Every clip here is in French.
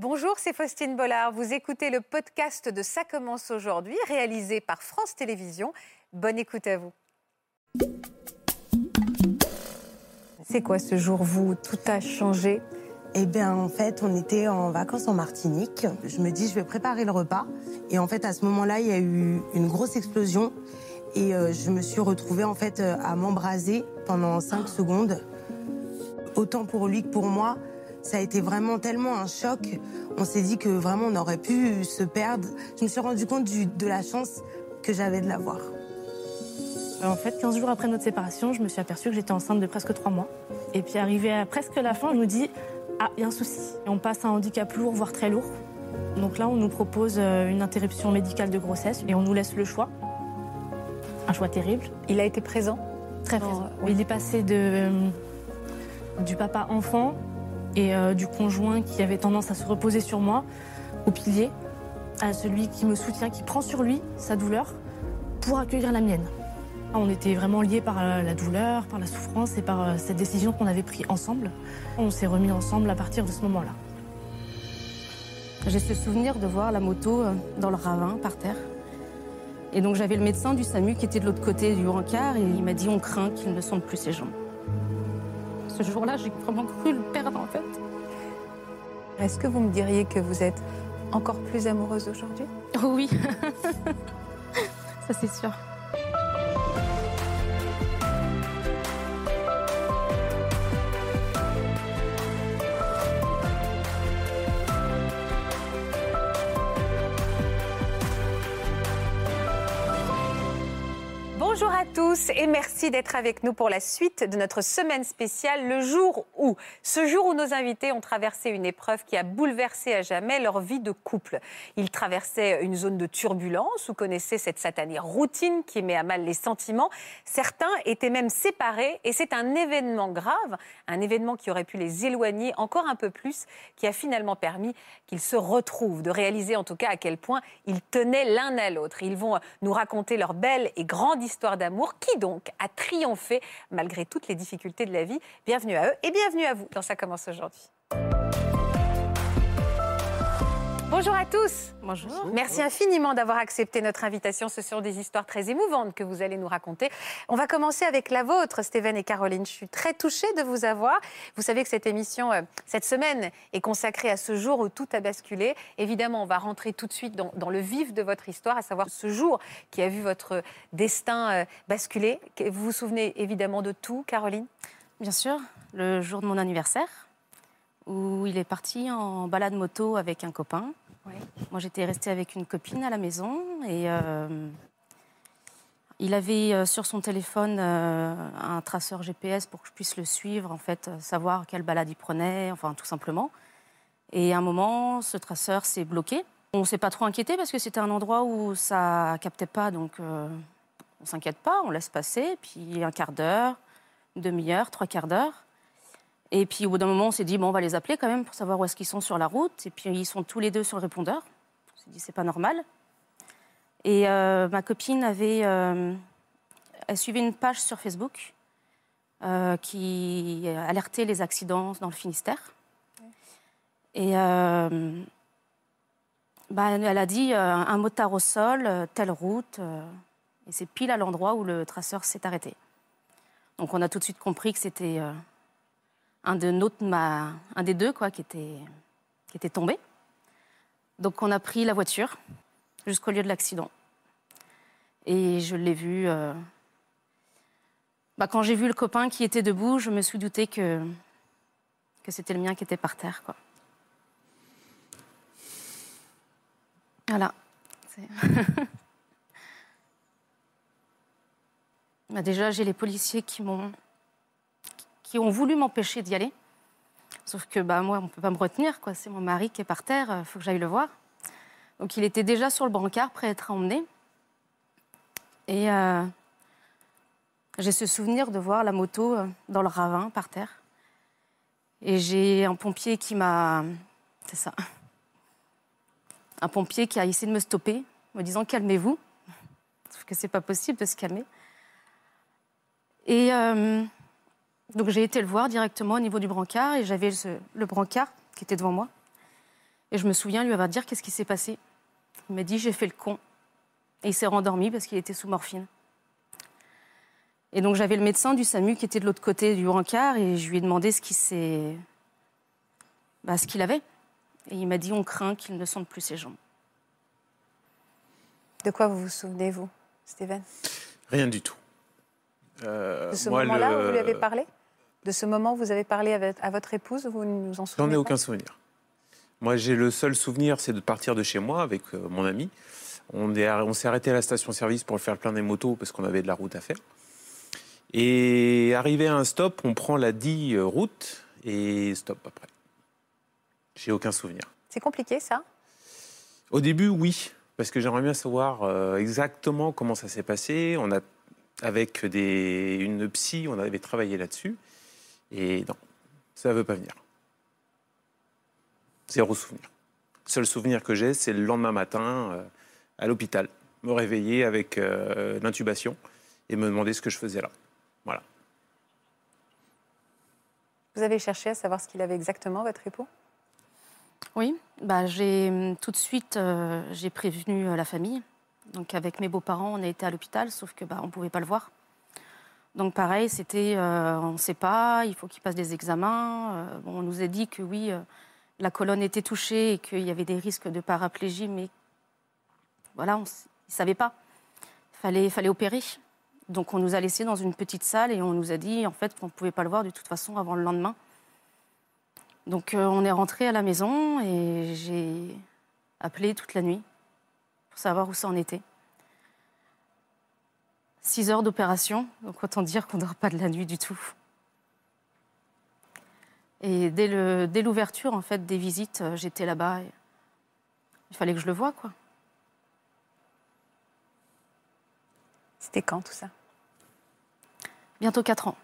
Bonjour, c'est Faustine Bollard. Vous écoutez le podcast de Ça commence aujourd'hui, réalisé par France Télévisions. Bonne écoute à vous. C'est quoi ce jour, vous? Tout a changé? Eh bien, en fait, on était en vacances en Martinique. Je me dis, je vais préparer le repas. Et en fait, à ce moment-là, il y a eu une grosse explosion. Et euh, je me suis retrouvée, en fait, euh, à m'embraser pendant 5 secondes. Autant pour lui que pour moi, ça a été vraiment tellement un choc. On s'est dit que vraiment, on aurait pu se perdre. Je me suis rendu compte de la chance que j'avais de l'avoir. En fait, 15 jours après notre séparation, je me suis aperçue que j'étais enceinte de presque 3 mois. Et puis, arrivé à presque la fin, je me dis ah, il y a un souci. on passe à un handicap lourd, voire très lourd. Donc là, on nous propose euh, une interruption médicale de grossesse et on nous laisse le choix. Un choix terrible. Il a été présent? Très présent. Il est passé de, euh, du papa enfant et euh, du conjoint qui avait tendance à se reposer sur moi, au pilier, à celui qui me soutient, qui prend sur lui sa douleur pour accueillir la mienne. On était vraiment liés par euh, la douleur, par la souffrance et par euh, cette décision qu'on avait prise ensemble. On s'est remis ensemble à partir de ce moment-là. J'ai ce souvenir de voir la moto dans le ravin, par terre. Et donc j'avais le médecin du SAMU qui était de l'autre côté du rencard et il m'a dit on craint qu'il ne sente plus ses jambes. Ce jour-là, j'ai vraiment cru le perdre en fait. Est-ce que vous me diriez que vous êtes encore plus amoureuse aujourd'hui? Oui, ça c'est sûr. Bonjour à tous et merci d'être avec nous pour la suite de notre semaine spéciale, le jour où, ce jour où nos invités ont traversé une épreuve qui a bouleversé à jamais leur vie de couple. Ils traversaient une zone de turbulence ou connaissaient cette satanée routine qui met à mal les sentiments. Certains étaient même séparés et c'est un événement grave, un événement qui aurait pu les éloigner encore un peu plus, qui a finalement permis qu'ils se retrouvent, de réaliser en tout cas à quel point ils tenaient l'un à l'autre. Ils vont nous raconter leur belle et grande histoire d'amour qui donc a triomphé malgré toutes les difficultés de la vie. Bienvenue à eux et bienvenue à vous dans Ça commence aujourd'hui. Bonjour à tous. Bonjour. Merci infiniment d'avoir accepté notre invitation. Ce sont des histoires très émouvantes que vous allez nous raconter. On va commencer avec la vôtre, Stéphane et Caroline. Je suis très touchée de vous avoir. Vous savez que cette émission, euh, cette semaine, est consacrée à ce jour où tout a basculé. Évidemment, on va rentrer tout de suite dans, dans le vif de votre histoire, à savoir ce jour qui a vu votre destin euh, basculer. Vous vous souvenez évidemment de tout, Caroline? Bien sûr, le jour de mon anniversaire où il est parti en balade moto avec un copain. Moi, j'étais restée avec une copine à la maison et euh, il avait euh, sur son téléphone euh, un traceur GPS pour que je puisse le suivre, en fait, savoir quelle balade il prenait, enfin, tout simplement. Et à un moment, ce traceur s'est bloqué. On ne s'est pas trop inquiété parce que c'était un endroit où ça captait pas, donc on s'inquiète pas, on laisse passer. Puis un quart d'heure, une demi-heure, trois quarts d'heure. Et puis au bout d'un moment, on s'est dit, bon, on va les appeler quand même pour savoir où est-ce qu'ils sont sur la route. Et puis ils sont tous les deux sur le répondeur. On s'est dit, c'est pas normal. Et euh, ma copine avait. Euh, elle suivait une page sur Facebook euh, qui alertait les accidents dans le Finistère. Et bah, elle a dit un motard au sol, telle route. et c'est pile à l'endroit où le traceur s'est arrêté. Donc on a tout de suite compris que c'était un, des deux quoi, qui, était, qui tombé. Donc on a pris la voiture jusqu'au lieu de l'accident. Et je l'ai vu. Euh, bah, quand j'ai vu le copain qui était debout, je me suis douté que, que c'était le mien qui était par terre. Quoi. Voilà. bah, déjà, j'ai les policiers qui m'ont qui ont voulu m'empêcher d'y aller. Sauf que bah, moi, on ne peut pas me retenir. quoi. C'est mon mari qui est par terre, il euh, faut que j'aille le voir. Donc il était déjà sur le brancard, prêt à être emmené. Et euh, j'ai ce souvenir de voir la moto euh, dans le ravin, par terre. Et j'ai un pompier qui m'a... C'est ça. Un pompier qui a essayé de me stopper, me disant calmez-vous. Sauf que c'est pas possible de se calmer. Et donc j'ai été le voir directement au niveau du brancard et j'avais le brancard qui était devant moi. Et je me souviens lui avoir dit qu'est-ce qui s'est passé? Il m'a dit j'ai fait le con. Et il s'est rendormi parce qu'il était sous morphine. Et donc j'avais le médecin du SAMU qui était de l'autre côté du rencard et je lui ai demandé ce qu'il s'est... Bah, ce qu'il avait. Et il m'a dit on craint qu'il ne sente plus ses jambes. De quoi vous vous souvenez, vous, Stéphane? Rien du tout. Euh, de ce moment-là vous lui avez parlé? De ce moment vous avez parlé à votre épouse Vous nous en souvenez J'en ai aucun souvenir. Moi, j'ai le seul souvenir, c'est de partir de chez moi avec euh, mon ami. On, on s'est arrêté à la station-service pour faire plein des motos parce qu'on avait de la route à faire. Et arrivé à un stop, on prend la dit euh, route et stop après. J'ai aucun souvenir. C'est compliqué ça? Au début, oui, parce que j'aimerais bien savoir euh, exactement comment ça s'est passé. On a, avec des, une psy, on avait travaillé là-dessus. Et non, ça ne veut pas venir. Zéro souvenir. Le seul souvenir que j'ai, c'est le lendemain matin euh, à l'hôpital, me réveiller avec euh, l'intubation et me demander ce que je faisais là. Voilà. Vous avez cherché à savoir ce qu'il avait exactement, votre époux? Oui, bah, j'ai hum, tout de suite euh, j'ai prévenu la famille. Donc avec mes beaux-parents, on a été à l'hôpital, sauf que bah, on ne pouvait pas le voir. Donc pareil, c'était on ne sait pas, il faut qu'il passe des examens. on nous a dit que oui, la colonne était touchée et qu'il y avait des risques de paraplégie, mais voilà, on ne savait pas. Il fallait, fallait opérer. Donc on nous a laissés dans une petite salle et on nous a dit en fait qu'on ne pouvait pas le voir de toute façon avant le lendemain. Donc euh, on est rentré à la maison et j'ai appelé toute la nuit pour savoir où ça en était. Six heures d'opération, donc autant dire qu'on ne dort pas de la nuit du tout. Et dès l'ouverture en fait des visites, euh, j'étais là-bas. Il fallait que je le voie, quoi. C'était quand tout ça? Bientôt 4 ans.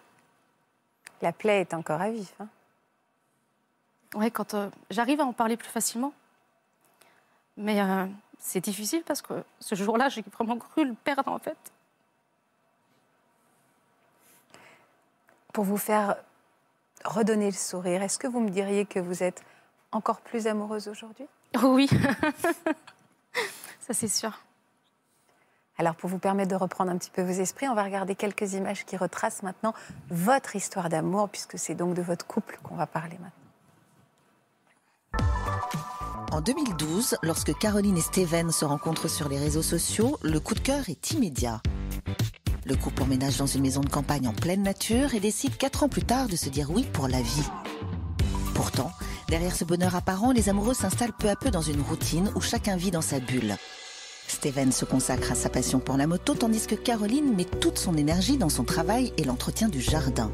La plaie est encore à vif. Hein ouais, quand euh, j'arrive à en parler plus facilement. Mais euh, c'est difficile parce que ce jour-là, j'ai vraiment cru le perdre en fait. Pour vous faire redonner le sourire. Est-ce que vous me diriez que vous êtes encore plus amoureuse aujourd'hui? Oui, ça c'est sûr. Alors pour vous permettre de reprendre un petit peu vos esprits, on va regarder quelques images qui retracent maintenant votre histoire d'amour, puisque c'est donc de votre couple qu'on va parler maintenant. En 2012, lorsque Caroline et Steven se rencontrent sur les réseaux sociaux, le coup de cœur est immédiat. Le couple emménage dans une maison de campagne en pleine nature et décide quatre ans plus tard de se dire oui pour la vie. Pourtant, derrière ce bonheur apparent, les amoureux s'installent peu à peu dans une routine où chacun vit dans sa bulle. Steven se consacre à sa passion pour la moto tandis que Caroline met toute son énergie dans son travail et l'entretien du jardin.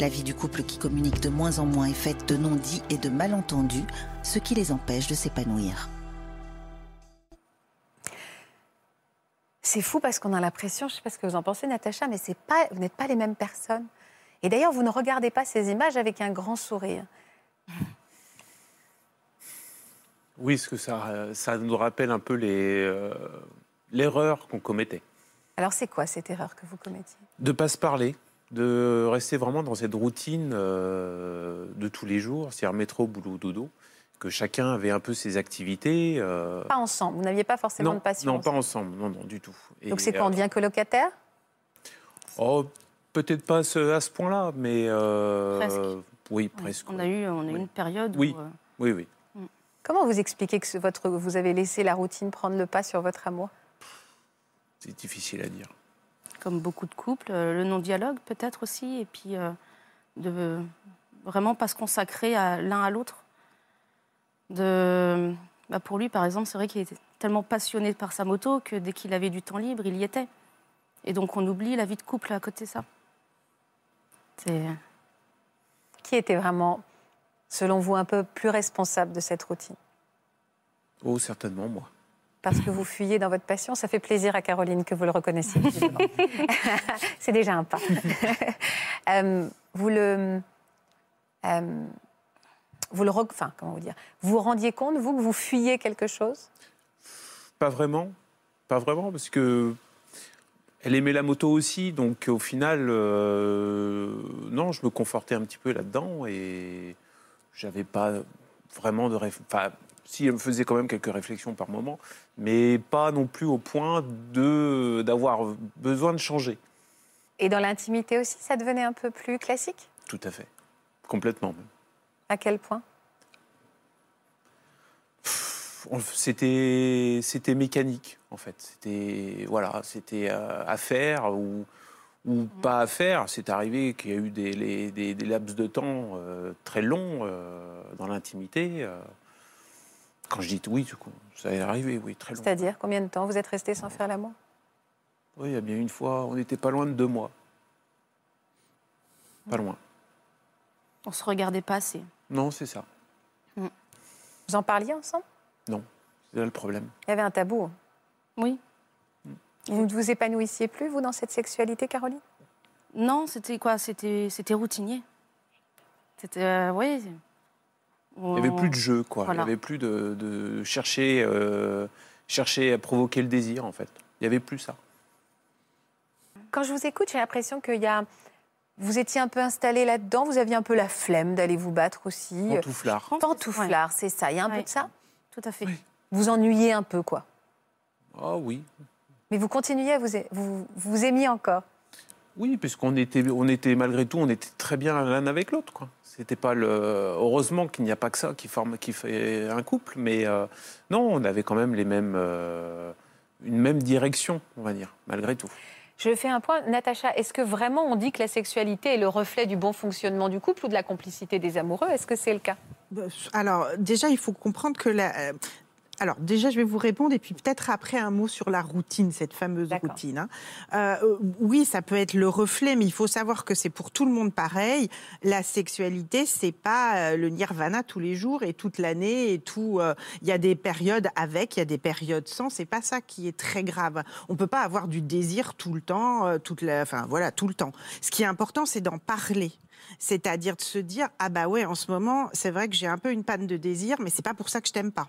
La vie du couple qui communique de moins en moins est faite de non-dits et de malentendus, ce qui les empêche de s'épanouir. C'est fou parce qu'on a l'impression, je ne sais pas ce que vous en pensez, Natacha, mais pas, vous n'êtes pas les mêmes personnes. Et d'ailleurs, vous ne regardez pas ces images avec un grand sourire. Oui, parce que ça, ça nous rappelle un peu euh, l'erreur qu'on commettait. Alors, c'est quoi cette erreur que vous commettiez? De ne pas se parler, de rester vraiment dans cette routine euh, de tous les jours, c'est-à-dire métro, boulot, dodo que chacun avait un peu ses activités. Euh. Pas ensemble, vous n'aviez pas forcément de passion Non, pas ensemble, non, non, du tout. Donc c'est quand on euh, devient colocataire? Oh, peut-être pas à ce, point-là, mais... Euh, presque. Oui, presque. On a eu, on a eu une période oui. Oui, oui. Mm. Comment vous expliquez que votre, vous avez laissé la routine prendre le pas sur votre amour? C'est difficile à dire. Comme beaucoup de couples, le non-dialogue peut-être aussi, et puis de vraiment pas se consacrer l'un à l'autre. De, bah pour lui, par exemple, c'est vrai qu'il était tellement passionné par sa moto que dès qu'il avait du temps libre, il y était. Et donc on oublie la vie de couple à côté de ça. Qui était vraiment, selon vous, un peu plus responsable de cette routine? Oh, certainement moi. Parce que vous fuyez dans votre passion, ça fait plaisir à Caroline que vous le reconnaissiez. c'est déjà un pas. Euh, vous le. Euh, vous le, enfin, comment vous dire, vous vous rendiez compte, vous, que vous fuyez quelque chose? Pas vraiment, pas vraiment, parce que elle aimait la moto aussi, donc au final, euh, non, je me confortais un petit peu là-dedans et j'avais pas vraiment de, enfin, si elle me faisait quand même quelques réflexions par moment, mais pas non plus au point de d'avoir besoin de changer. Et dans l'intimité aussi, ça devenait un peu plus classique? Tout à fait, complètement même. À quel point? C'était c'était mécanique en fait. C'était voilà, c'était euh, à faire ou ou pas à faire. C'est arrivé qu'il y a eu des, les- des, des laps de temps euh, très longs euh, dans l'intimité. euh. quand je dis oui, du coup, ça est arrivé, oui, très long. C'est-à-dire combien de temps vous êtes resté sans faire l'amour? Oui, il y a bien une fois, on n'était pas loin de deux mois. Pas loin. On se regardait pas assez. Non, c'est ça. Vous en parliez ensemble? Non, c'est là le problème. Il y avait un tabou. Oui. Vous ne vous épanouissiez plus, vous, dans cette sexualité, Caroline? Non, c'était quoi? C'était c'était routinier. C'était euh, oui. Il n'y avait plus de jeu, quoi. Voilà. Il n'y avait plus de, de chercher, euh, chercher à provoquer le désir, en fait. Il n'y avait plus ça. Quand je vous écoute, j'ai l'impression qu'il y a... Vous étiez un peu installé là-dedans, vous aviez un peu la flemme d'aller vous battre aussi. Pantouflard. Pantouflard, c'est ça. Il y a un peu de ça? Tout à fait. Vous ennuyez un peu, quoi? Ah oui. Mais vous continuez à vous... Vous, vous aimiez encore? Oui, puisqu'on était, on était, malgré tout, on était très bien l'un avec l'autre, quoi. C'était pas le. Heureusement qu'il n'y a pas que ça qui forme, qui fait un couple, mais euh, non, on avait quand même les mêmes, euh, une même direction, on va dire, malgré tout. Je fais un point. Natacha, est-ce que vraiment on dit que la sexualité est le reflet du bon fonctionnement du couple ou de la complicité des amoureux? Est-ce que c'est le cas? Bah, Alors, déjà, il faut comprendre que la. Alors, déjà, je vais vous répondre et puis peut-être après un mot sur la routine, cette fameuse routine. hein. Euh, oui, ça peut être le reflet, mais il faut savoir que c'est pour tout le monde pareil. La sexualité, c'est pas euh, le nirvana tous les jours et toute l'année et tout. euh, Il y a des périodes avec, il y a des périodes sans. C'est pas ça qui est très grave. On peut pas avoir du désir tout le temps, euh, toute la, enfin voilà, tout le temps. Ce qui est important, c'est d'en parler. C'est-à-dire de se dire ah bah ouais en ce moment c'est vrai que j'ai un peu une panne de désir mais c'est pas pour ça que je t'aime pas.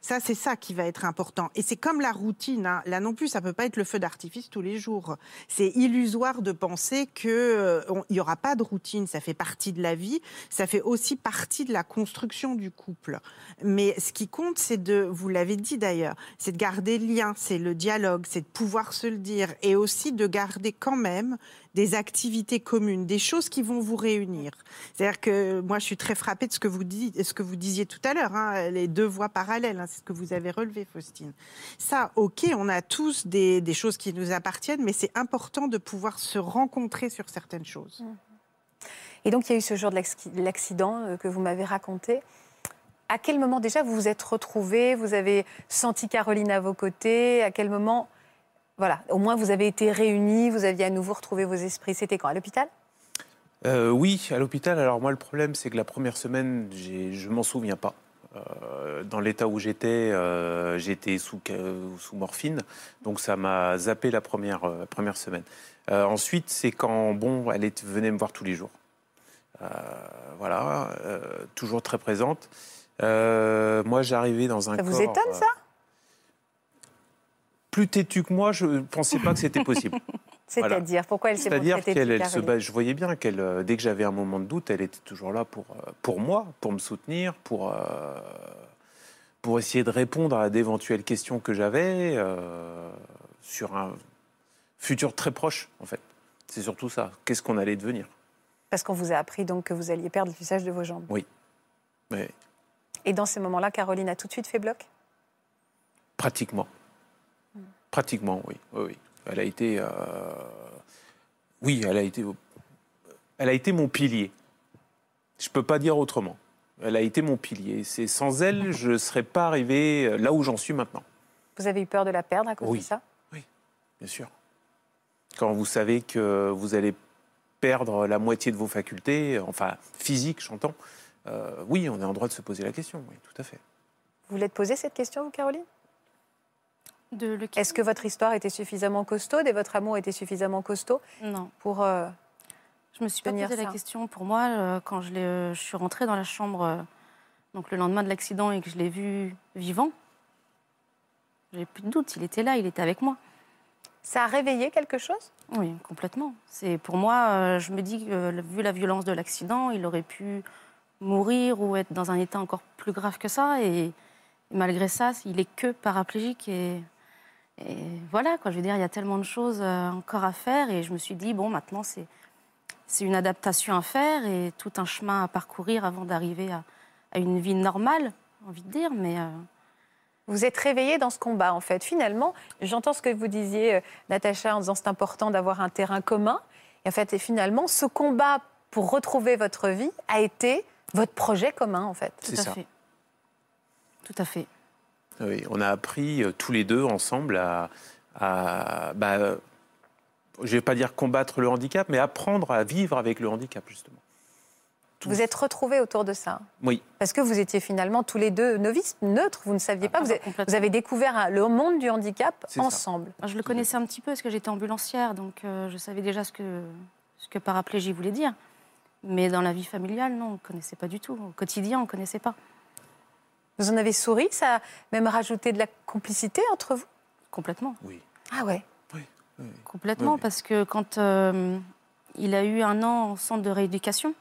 Ça, c'est ça qui va être important. Et c'est comme la routine. hein. Là non plus, ça peut pas être le feu d'artifice tous les jours. C'est illusoire de penser que euh, on- il y aura pas de routine. Ça fait partie de la vie. Ça fait aussi partie de la construction du couple. Mais ce qui compte, c'est de, vous l'avez dit d'ailleurs, c'est de garder le lien, c'est le dialogue, c'est de pouvoir se le dire, et aussi de garder quand même des activités communes, des choses qui vont vous réunir. C'est-à-dire que moi, je suis très frappée de ce que vous, disiez tout à l'heure, hein, les deux voies parallèles, hein, c'est ce que vous avez relevé, Faustine. Ça, ok, on a tous des, des choses qui nous appartiennent, mais c'est important de pouvoir se rencontrer sur certaines choses. Et donc, il y a eu ce jour de l'acc- l'accident euh, que vous m'avez raconté. À quel moment déjà vous vous êtes retrouvés Vous avez senti Caroline à vos côtés? À quel moment Voilà, au moins vous avez été réunis, vous aviez à nouveau retrouvé vos esprits. C'était quand? À l'hôpital? Euh, oui, à l'hôpital. Alors moi, le problème, c'est que la première semaine, je m'en souviens pas. Euh, dans l'état où j'étais, euh, j'étais sous, sous morphine, donc ça m'a zappé la première, première semaine. Ensuite, c'est quand bon, elle est, venait me voir tous les jours. Voilà, toujours très présente. Moi, j'arrivais dans un Ça vous étonne, ça? Plus têtu que moi, je ne pensais pas que c'était possible. Voilà. C'est-à-dire, pourquoi elle s'est C'est-à-dire qu'elle, têtue, elle se bat- je voyais bien qu'elle, euh, dès que j'avais un moment de doute, elle était toujours là pour, euh, pour moi, pour me soutenir, pour, euh, pour essayer de répondre à d'éventuelles questions que j'avais euh, sur un futur très proche, en fait. C'est surtout ça. Qu'est-ce qu'on allait devenir? Parce qu'on vous a appris donc que vous alliez perdre l'usage de vos jambes. Mais Et dans ces moments-là, Caroline a tout de suite fait bloc? Pratiquement. Pratiquement, oui. oui, oui. Elle a été. euh, Oui, elle a été. Elle a été mon pilier. Je peux pas dire autrement. Elle a été mon pilier. C'est sans elle, je ne serais pas arrivé là où j'en suis maintenant. Vous avez eu peur de la perdre à cause Oui. de ça? Bien sûr. Quand vous savez que vous allez perdre la moitié de vos facultés, enfin physiques, j'entends, euh, oui, on est en droit de se poser la question. Oui, tout à fait. Vous voulez te poser cette question, vous, Caroline? De Est-ce que votre histoire était suffisamment costaude et votre amour était suffisamment costaud Non. pour... euh, Je me suis pas posé ça. la question. Pour moi, euh, quand je, euh, je suis rentrée dans la chambre, euh, donc le lendemain de l'accident, et que je l'ai vu vivant, j'ai plus de doute. Il était là, il était avec moi. Ça a réveillé quelque chose? Oui, complètement. C'est pour moi, je me dis que vu la violence de l'accident, il aurait pu mourir ou être dans un état encore plus grave que ça. Et malgré ça, il est que paraplégique et, et voilà, quoi. Je veux dire, il y a tellement de choses euh, encore à faire et je me suis dit, bon, maintenant, c'est, c'est une adaptation à faire et tout un chemin à parcourir avant d'arriver à, à une vie normale, envie de dire, mais... euh, Vous êtes réveillée dans ce combat, en fait. Finalement, j'entends ce que vous disiez, euh, Natacha, en disant c'est important d'avoir un terrain commun. Et en fait, et finalement, ce combat pour retrouver votre vie a été votre projet commun, en fait. tout à ça. fait. Tout à fait. Oui, on a appris euh, tous les deux ensemble à, à bah, euh, je vais pas dire combattre le handicap, mais apprendre à vivre avec le handicap, justement. Tous. Vous êtes retrouvés autour de ça. Oui, Parce que vous étiez finalement tous les deux novices, neutres, vous ne saviez pas. Vous avez, complètement. vous avez découvert un- le monde du handicap ça. ensemble. Moi, je le connaissais un petit peu parce que j'étais ambulancière, donc euh, je savais déjà ce que, ce que paraplégie voulait dire. Mais dans la vie familiale, non, on ne connaissait pas du tout. Au quotidien, on ne connaissait pas. Vous en avez souri, ça a même rajouté de la complicité entre vous? Complètement. oui. Ah ouais? Complètement, Oui, oui. parce que quand euh, il a eu un an en centre de rééducation,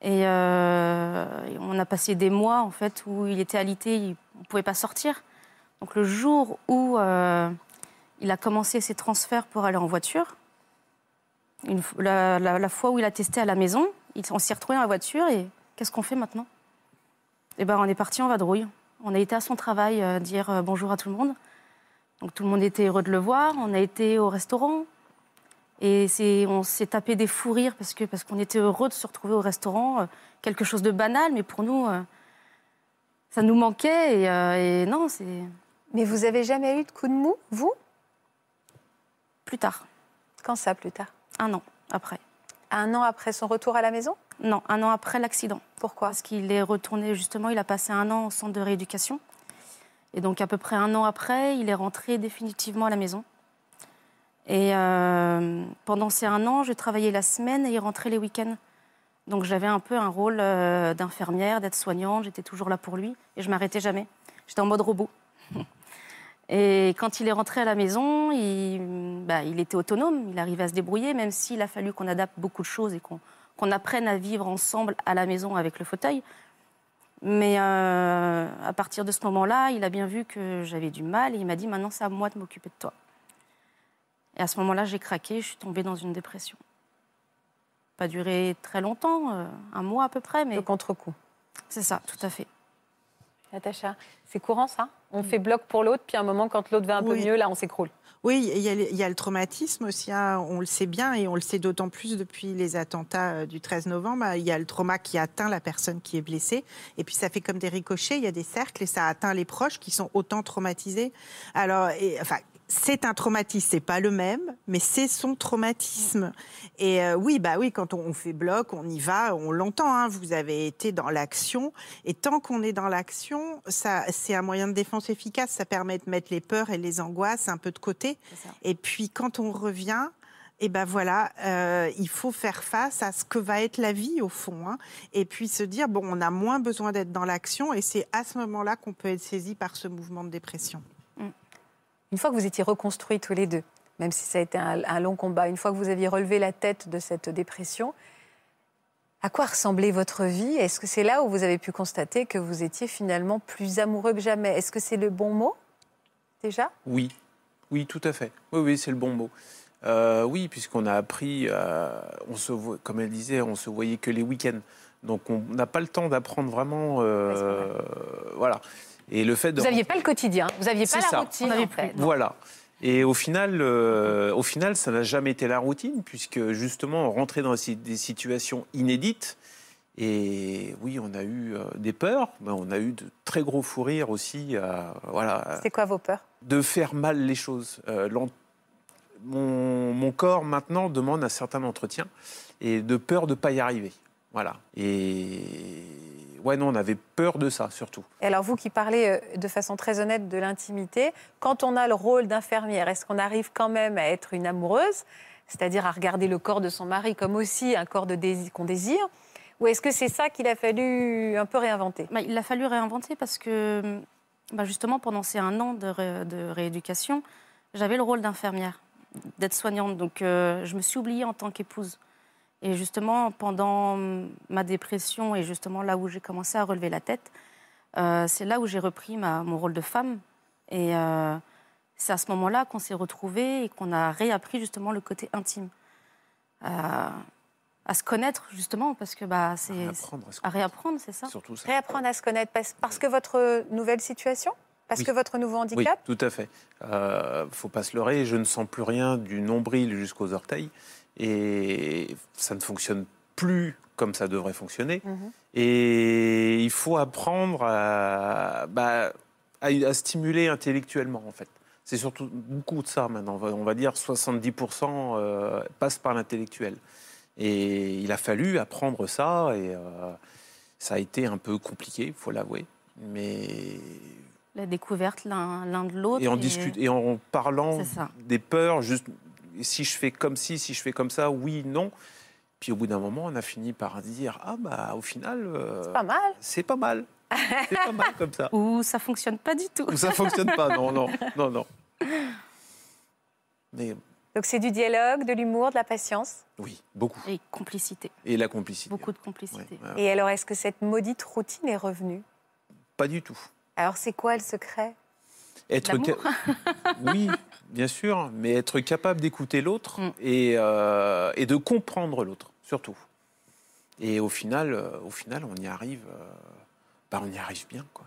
et, euh, et on a passé des mois en fait où il était alité, il- on ne pouvait pas sortir. Donc le jour où euh, il a commencé ses transferts pour aller en voiture, une la, la- la fois où il a testé à la maison, on s'est retrouvé dans la voiture et qu'est-ce qu'on fait maintenant? Eh ben, on est parti en vadrouille. On a été à son travail euh, dire euh, bonjour à tout le monde. Donc tout le monde était heureux de le voir. On a été au restaurant. Et on s'est tapé des fous rires parce, que, parce qu'on était heureux de se retrouver au restaurant. euh, quelque chose de banal, mais pour nous, ça nous manquait. Et, et non, c'est Mais vous avez jamais eu de coup de mou, vous? Plus tard, Quand ça, plus tard? Un an après. Un an après son retour à la maison? Non, un an après l'accident. Pourquoi? Parce qu'il est retourné, justement, il a passé un an au centre de rééducation. Et donc, à peu près un an après, il est rentré définitivement à la maison. Et euh, pendant ces un an, je travaillais la semaine et il rentrait les week-ends. Donc, j'avais un peu un rôle euh, d'infirmière, d'aide-soignante. J'étais toujours là pour lui et je m'arrêtais jamais. J'étais en mode robot. Et quand il est rentré à la maison, il, bah, il était autonome, il arrivait à se débrouiller, même s'il a fallu qu'on adapte beaucoup de choses et qu'on qu'on apprenne à vivre ensemble à la maison avec le fauteuil. Mais euh, à partir de ce moment-là, il a bien vu que j'avais du mal et il m'a dit maintenant c'est à moi de m'occuper de toi. Et à ce moment-là, j'ai craqué, je suis tombée dans une dépression. Pas duré très longtemps, euh, un mois à peu près, mais Le contre-coup. c'est ça, tout à fait. Natacha, c'est courant ça? On fait bloc pour l'autre, puis à un moment, quand l'autre va un peu mieux, là, on s'écroule. Oui, il y, a, le- traumatisme aussi, hein, on le sait bien, et on le sait d'autant plus depuis les attentats euh, du 13 novembre. Il y a le trauma qui atteint la personne qui est blessée, et puis ça fait comme des ricochets, il y a des cercles, et ça atteint les proches qui sont autant traumatisés. Alors, enfin, c'est un traumatisme, c'est pas le même, mais c'est son traumatisme. Et euh, oui, bah oui, quand on, fait bloc, on y va, on l'entend. hein, vous avez été dans l'action, et tant qu'on est dans l'action, ça, c'est un moyen de défense efficace. Ça permet de mettre les peurs et les angoisses un peu de côté. Et puis quand on revient, et ben voilà, euh, il faut faire face à ce que va être la vie au fond, hein. et puis se dire bon, on a moins besoin d'être dans l'action, et c'est à ce moment-là qu'on peut être saisi par ce mouvement de dépression. Une fois que vous étiez reconstruits tous les deux, même si ça a été un, un long combat, une fois que vous aviez relevé la tête de cette dépression, à quoi ressemblait votre vie? Est-ce que c'est là où vous avez pu constater que vous étiez finalement plus amoureux que jamais? Est-ce que c'est le bon mot déjà? Oui, oui, tout à fait. Oui, oui, c'est le bon mot. Euh, oui, puisqu'on a appris, euh, on se voit, comme elle disait, on se voyait que les week-ends. Donc on n'a pas le temps d'apprendre vraiment. euh, voilà. Et le fait de. Vous n'aviez pas le quotidien, vous n'aviez pas la ça. routine. On plus. Voilà. Et au final, euh, au final, ça n'a jamais été la routine, puisque justement, on rentrait dans des situations inédites. Et oui, on a eu euh, des peurs, mais on a eu de très gros fous rires aussi. euh, voilà, C'est quoi vos peurs? De faire mal les choses. Euh, mon, mon corps maintenant demande un certain entretien et de peur de ne pas y arriver. Voilà. Et ouais, non, on avait peur de ça surtout. Et alors vous qui parlez euh, de façon très honnête de l'intimité, quand on a le rôle d'infirmière, est-ce qu'on arrive quand même à être une amoureuse, c'est-à-dire à regarder le corps de son mari comme aussi un corps de désir- qu'on désire Ou est-ce que c'est ça qu'il a fallu un peu réinventer? Bah, il a fallu réinventer parce que, bah, justement, pendant ces un an de, ré- de rééducation, j'avais le rôle d'infirmière, d'aide-soignante. Donc, euh, je me suis oubliée en tant qu'épouse. Et justement, pendant ma dépression et justement là où j'ai commencé à relever la tête, euh, c'est là où j'ai repris ma, mon rôle de femme. Et euh, c'est à ce moment-là qu'on s'est retrouvés et qu'on a réappris justement le côté intime. Euh, à se connaître justement, parce que bah, c'est à réapprendre, c'est ça Surtout ça. Réapprendre à se connaître parce, parce que votre nouvelle situation? Parce Oui. que votre nouveau Oui, handicap? tout à fait. Euh, faut pas se leurrer, je ne sens plus rien du nombril jusqu'aux orteils. Et ça ne fonctionne plus comme ça devrait fonctionner. Mhm. Et il faut apprendre à, bah, à, à stimuler intellectuellement, en fait. C'est surtout beaucoup de ça maintenant. On va, on va dire 70% euh, passe par l'intellectuel. Et il a fallu apprendre ça, et euh, ça a été un peu compliqué, il faut l'avouer. Mais La découverte l'un de l'autre. et en discute et en parlant des peurs, juste si je fais comme ci, si je fais comme ça, oui, non. Puis au bout d'un moment, on a fini par dire ah bah au final, euh, Pas mal. c'est pas mal, c'est pas mal comme ça. Ou ça fonctionne pas du tout. Ou ça fonctionne pas, non, non, non, non. Mais Donc c'est du dialogue, de l'humour, de la patience. oui, beaucoup. Et complicité. Et la complicité. Beaucoup de complicité. Et alors, est-ce que cette maudite routine est revenue? Pas du tout. Alors, c'est quoi le secret? Être L'amour? oui, bien sûr, mais être capable d'écouter l'autre Mm. et, euh, et de comprendre l'autre, surtout. Et au final, euh, au final, on y arrive. euh, bah, on y arrive bien, quoi.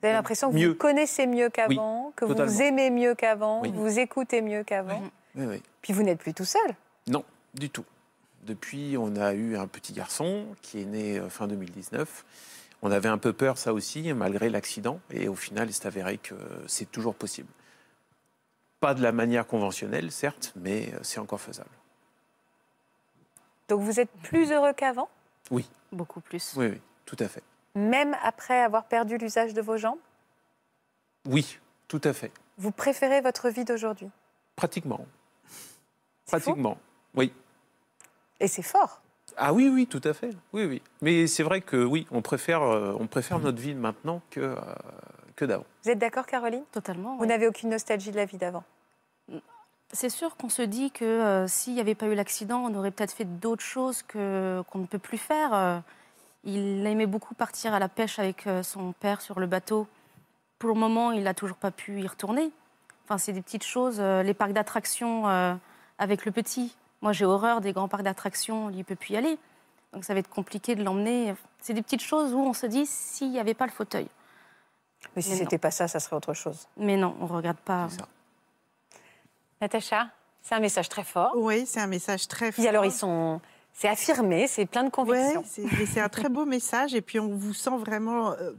Vous avez l'impression que Mieux. vous connaissez mieux qu'avant, que vous totalement. vous aimez mieux qu'avant, Oui. que vous écoutez mieux qu'avant. Oui. Oui, oui. Puis vous n'êtes plus tout seul. Non, du tout. Depuis, on a eu un petit garçon qui est né fin 2019. On avait un peu peur, ça aussi, malgré l'accident. Et au final, il s'est avéré que c'est toujours possible. Pas de la manière conventionnelle, certes, mais euh, c'est encore faisable. Donc vous êtes plus heureux qu'avant, Beaucoup plus. Oui, oui, tout à fait. même après avoir perdu l'usage de vos jambes? Oui, tout à fait. Vous préférez votre vie d'aujourd'hui? Pratiquement. Fou. Pratiquement. Oui. Et c'est fort? Ah oui, oui, tout à fait. Oui, oui. Mais c'est vrai que oui, on préfère, euh, on préfère notre vie maintenant que, euh, que d'avant. Vous êtes d'accord, Caroline? Totalement. Vous ouais. n'avez aucune nostalgie de la vie d'avant? C'est sûr qu'on se dit que euh, s'il n'y avait pas eu l'accident, on aurait peut-être fait d'autres choses que, qu'on ne peut plus faire. Euh, il aimait beaucoup partir à la pêche avec euh, son père sur le bateau. Pour le moment, il n'a toujours pas pu y retourner. Enfin, c'est des petites choses. les parcs d'attractions euh, avec le petit. Moi, j'ai horreur des grands parcs d'attractions. Il ne peut plus y aller. Donc, ça va être compliqué de l'emmener. C'est des petites choses où on se dit s'il n'y avait pas le fauteuil. Mais si c'était pas ça, ça serait autre chose. Mais non, on ne regarde pas. C'est ça. Natacha, c'est un message très fort. Oui, c'est un message très fort. Alors, ils sont. C'est affirmé, c'est plein de Ouais, convictions. c'est mais c'est un très beau message et puis on vous sent vraiment. euh,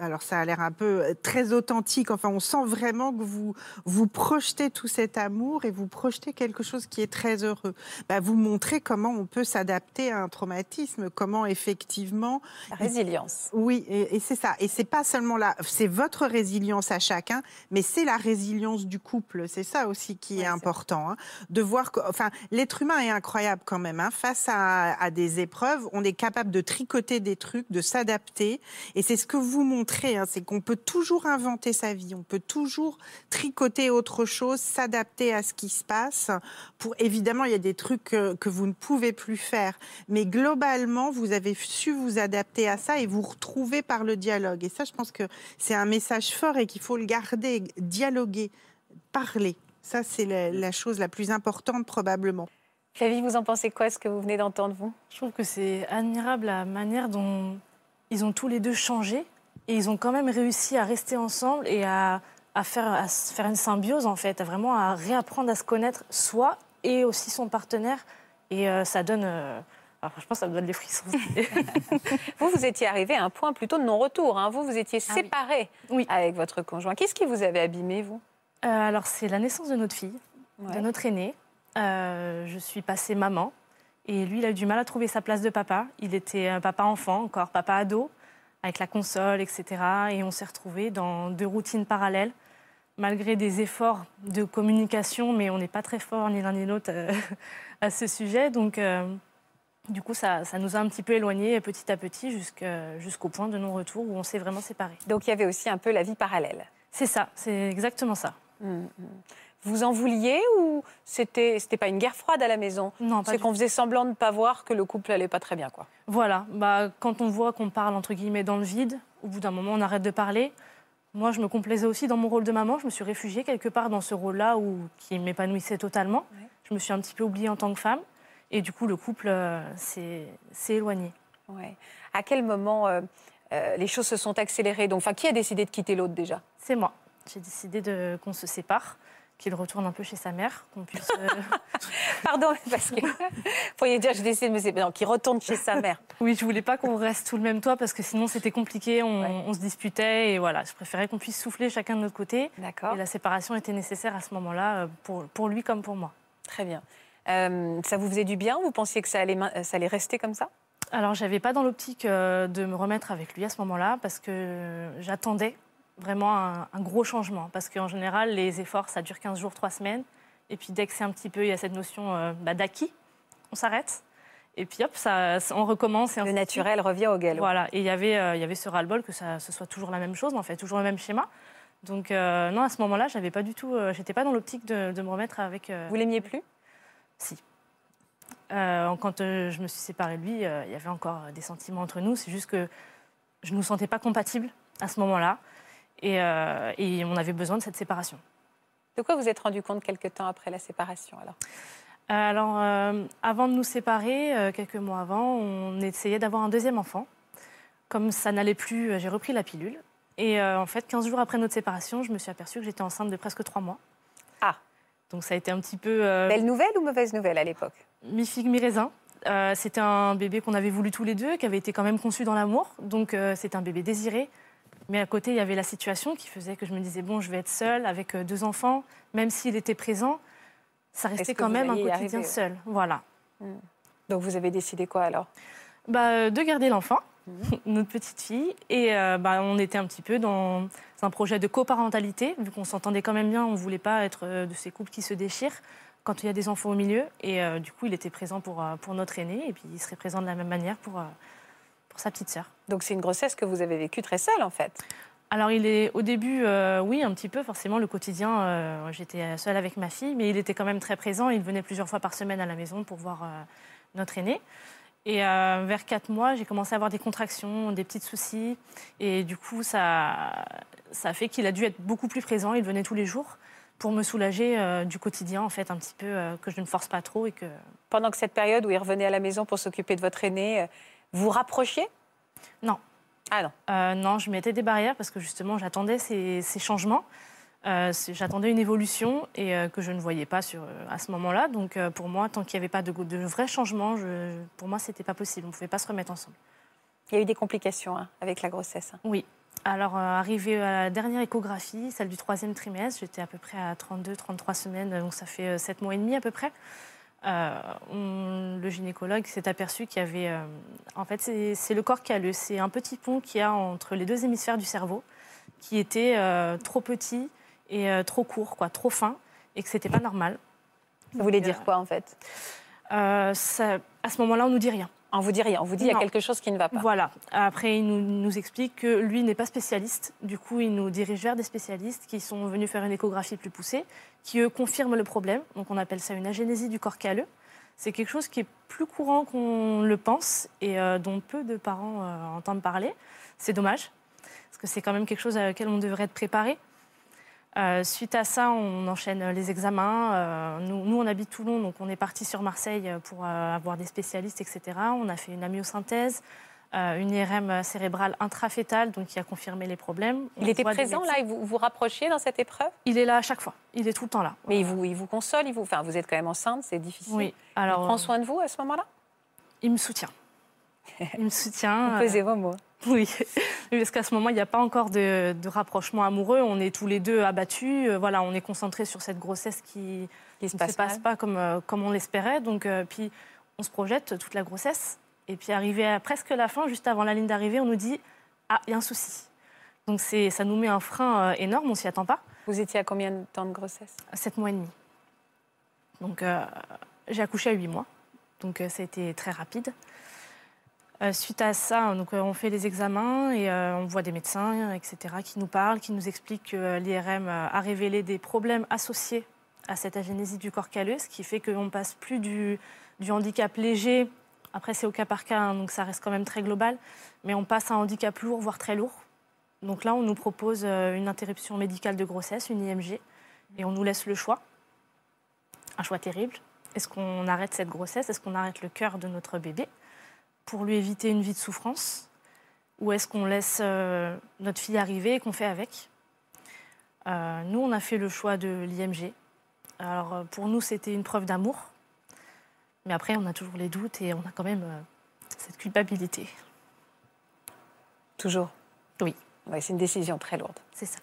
alors ça a l'air un peu euh, très authentique. Enfin, on sent vraiment que vous vous projetez tout cet amour et vous projetez quelque chose qui est très heureux. Bah, vous montrez comment on peut s'adapter à un traumatisme, comment effectivement La résilience. oui, et, et c'est ça. Et c'est pas seulement là, c'est votre résilience à chacun, mais c'est la résilience du couple. C'est ça aussi qui est important. hein. De voir que, enfin, l'être humain est incroyable quand même. hein. Face à, à des épreuves, on est capable de tricoter des trucs, de s'adapter. Et c'est ce que vous montrez, hein, c'est qu'on peut toujours inventer sa vie, on peut toujours tricoter autre chose, s'adapter à ce qui se passe. Pour évidemment, il y a des trucs que, que vous ne pouvez plus faire, mais globalement, vous avez su vous adapter à ça et vous retrouver par le dialogue. Et ça, je pense que c'est un message fort et qu'il faut le garder, dialoguer, parler. Ça, c'est la, la chose la plus importante probablement. Flavie, vous en pensez quoi, ce que vous venez d'entendre, vous? Je trouve que c'est admirable la manière dont ils ont tous les deux changé et ils ont quand même réussi à rester ensemble et à, à faire, à se faire une symbiose en fait, à vraiment à réapprendre à se connaître soi et aussi son partenaire. Et euh, ça donne. euh, alors, je pense que ça me donne des frissons. Vous, vous étiez arrivé à un point plutôt de non-retour. hein. Vous, vous étiez Ah oui. séparés Oui. avec votre conjoint. Qu'est-ce qui vous avait abîmé, vous? Euh, alors, c'est la naissance de notre fille, Ouais. de notre aîné. Euh, je suis passée maman et lui, il a eu du mal à trouver sa place de papa. Il était un papa-enfant, encore papa-ado, avec la console, etc. Et on s'est retrouvés dans deux routines parallèles, malgré des efforts de communication, mais on n'est pas très fort ni l'un ni l'autre euh, à ce sujet. Donc, euh, du coup, ça, ça nous a un petit peu éloignés petit à petit jusqu'au point de non-retour où on s'est vraiment séparés. Donc, il y avait aussi un peu la vie parallèle. C'est ça, c'est exactement ça. Mm, mm. Vous en vouliez ou c'était c'était pas une guerre froide à la maison? Non, C'est qu'on faisait semblant de ne pas voir que le couple allait pas très bien, quoi. Voilà, bah, quand on voit qu'on parle entre guillemets dans le vide, au bout d'un moment on arrête de parler. Moi je me complaisais aussi dans mon rôle de maman, je me suis réfugiée quelque part dans ce rôle-là où, qui m'épanouissait totalement. Ouais. Je me suis un petit peu oubliée en tant que femme et du coup le couple euh, s'est éloigné. Ouais. À quel moment euh, euh, les choses se sont accélérées? Donc, enfin, qui a décidé de quitter l'autre déjà? C'est moi. J'ai décidé qu'on se sépare, qu'il retourne un peu chez sa mère, qu'on puisse... euh, Pardon, parce que vous pourriez dire, j'ai décidé de me séparer. Non, qui retourne chez sa mère. Oui, je voulais pas qu'on reste sous le même toit parce que sinon c'était compliqué, on, Ouais. on se disputait et voilà. Je préférais qu'on puisse souffler chacun de notre côté. D'accord. Et la séparation était nécessaire à ce moment-là euh, pour, pour lui comme pour moi. Très bien. Euh, ça vous faisait du bien Vous pensiez que ça allait, ça allait rester comme ça? Alors, j'avais pas dans l'optique de me remettre avec lui à ce moment-là parce que j'attendais vraiment un, un gros changement. Parce qu'en général, les efforts, ça dure 15 jours, 3 semaines. Et puis, dès que c'est un petit peu, il y a cette notion euh, bah, d'acquis, on s'arrête. Et puis, hop, ça, on recommence. Et Le naturel revient au galop. Voilà. Et il y avait, euh, il y avait ce ras-le-bol que ça, ce soit toujours la même chose, en fait, toujours le même schéma. Donc, euh, non, à ce moment-là, j'avais pas du tout, j'étais pas dans l'optique de, de me remettre avec. Vous l'aimiez plus? Si. Quand je me suis séparée de lui, il y avait encore des sentiments entre nous. C'est juste que je ne nous sentais pas compatibles à ce moment-là. Et, euh, et on avait besoin de cette séparation. De quoi vous êtes rendu compte quelques temps après la séparation alors? Alors, euh, avant de nous séparer, euh, quelques mois avant, on essayait d'avoir un deuxième enfant. Comme ça n'allait plus, j'ai repris la pilule. Et euh, en fait, 15 jours après notre séparation, je me suis aperçue que j'étais enceinte de presque 3 mois. Ah. Donc ça a été un petit peu... Belle nouvelle ou mauvaise nouvelle à l'époque? Mi-figue, mi-raisin. C'était un bébé qu'on avait voulu tous les deux, qui avait été quand même conçu dans l'amour. Donc c'était un bébé désiré. Mais à côté, il y avait la situation qui faisait que je me disais, bon, je vais être seule avec euh, deux enfants. Même s'il était présent, ça restait quand même un quotidien seul. Voilà. Donc vous avez décidé quoi alors? Bah, euh, de garder l'enfant, Mhm. notre petite fille. Et euh, bah, on était un petit peu dans un projet de coparentalité, vu qu'on s'entendait quand même bien. On ne voulait pas être de ces couples qui se déchirent quand il y a des enfants au milieu. Et euh, du coup, il était présent pour, pour notre aîné, et puis il serait présent de la même manière pour, pour sa petite sœur. Donc c'est une grossesse que vous avez vécue très seule en fait. Alors, il est au début, euh, oui, un petit peu, forcément, le quotidien, euh, j'étais seule avec ma fille, mais il était quand même très présent. Il venait plusieurs fois par semaine à la maison pour voir euh, notre aîné. Et vers quatre mois, j'ai commencé à avoir des contractions, des petits soucis. Et du coup, ça, ça a fait qu'il a dû être beaucoup plus présent. Il venait tous les jours pour me soulager euh, du quotidien, en fait, un petit peu, euh, que je ne force pas trop et que... Pendant que cette période où il revenait à la maison pour s'occuper de votre aîné, euh, vous rapprochiez Non. Ah non. Euh, non, je mettais des barrières parce que justement, j'attendais ces, ces changements. Euh, j'attendais une évolution et euh, que je ne voyais pas sur, à ce moment-là. Donc, pour moi, tant qu'il n'y avait pas de, de vrais changements, je- pour moi, c'était pas possible. On ne pouvait pas se remettre ensemble. Il y a eu des complications hein, avec la grossesse. hein. Oui. Alors, euh, arrivé à la dernière échographie, celle du troisième trimestre, j'étais à peu près à 32-33 semaines, donc ça fait 7 mois et demi à peu près. Euh, on- le gynécologue s'est aperçu qu'il y avait. euh, en fait, c'est le corps calleux. C'est un petit pont qu'il y a entre les deux hémisphères du cerveau qui était euh, trop petit et trop court, quoi, trop fin, et que c'était pas normal. Vous voulez dire quoi en fait? ça- à ce moment-là, on nous dit rien. On vous dit rien, on vous dit il y a quelque chose qui ne va pas. Voilà. Après, il nous, nous explique que lui n'est pas spécialiste. Du coup, il nous dirige vers des spécialistes qui sont venus faire une échographie plus poussée, qui eux confirment le problème. Donc, on appelle ça une agénésie du corps calleux. C'est quelque chose qui est plus courant qu'on le pense et euh, dont peu de parents euh, entendent parler. C'est dommage, parce que c'est quand même quelque chose à laquelle on devrait être préparé. Euh, suite à ça, on enchaîne les examens. Euh, nous, nous, on habite Toulon, donc on est parti sur Marseille pour euh, avoir des spécialistes, etc. On a fait une amyosynthèse, une IRM cérébrale intrafétale, donc qui a confirmé les problèmes. Il On était présent là et vous vous rapprochiez dans cette épreuve? Il est là à chaque fois. Il est tout le temps là. Mais il vous, il vous console, il vous... Enfin, vous êtes quand même enceinte, c'est difficile. Oui. Il Alors, prend soin de vous à ce moment-là? il me soutient. Il me soutient. Pesez vos mots. Oui, parce qu'à ce moment, il n'y a pas encore de, de rapprochement amoureux. On est tous les deux abattus. Euh, Voilà, on est concentrés sur cette grossesse qui se ne passe, se passe pas comme, euh, comme on l'espérait. Donc, euh, puis, on se projette toute la grossesse. Et puis, arrivé à presque la fin, juste avant la ligne d'arrivée, on nous dit Ah, il y a un souci. Donc, ça nous met un frein énorme. On s'y attend pas. Vous étiez à combien de temps de grossesse? Sept mois et demi. Donc, euh, j'ai accouché à huit mois. Donc, ça a été très rapide. Euh, suite à ça, donc, euh, on fait les examens et euh, on voit des médecins, etc., qui nous parlent, qui nous expliquent que l'IRM a révélé des problèmes associés à cette agénésie du corps calleux, ce qui fait qu'on passe plus du, handicap léger, après c'est au cas par cas, hein, donc ça reste quand même très global, mais on passe à un handicap lourd, voire très lourd. Donc là, on nous propose une interruption médicale de grossesse, une IMG, et on nous laisse le choix. Un choix terrible. Est-ce qu'on arrête cette grossesse? Est-ce qu'on arrête le cœur de notre bébé? Pour lui éviter une vie de souffrance Ou est-ce qu'on laisse euh, notre fille arriver et qu'on fait avec? Euh, Nous, on a fait le choix de l'IMG. Alors euh, pour nous, c'était une preuve d'amour. Mais après, on a toujours les doutes et on a quand même euh, cette culpabilité. Toujours? Oui. Ouais, c'est une décision très lourde. C'est ça.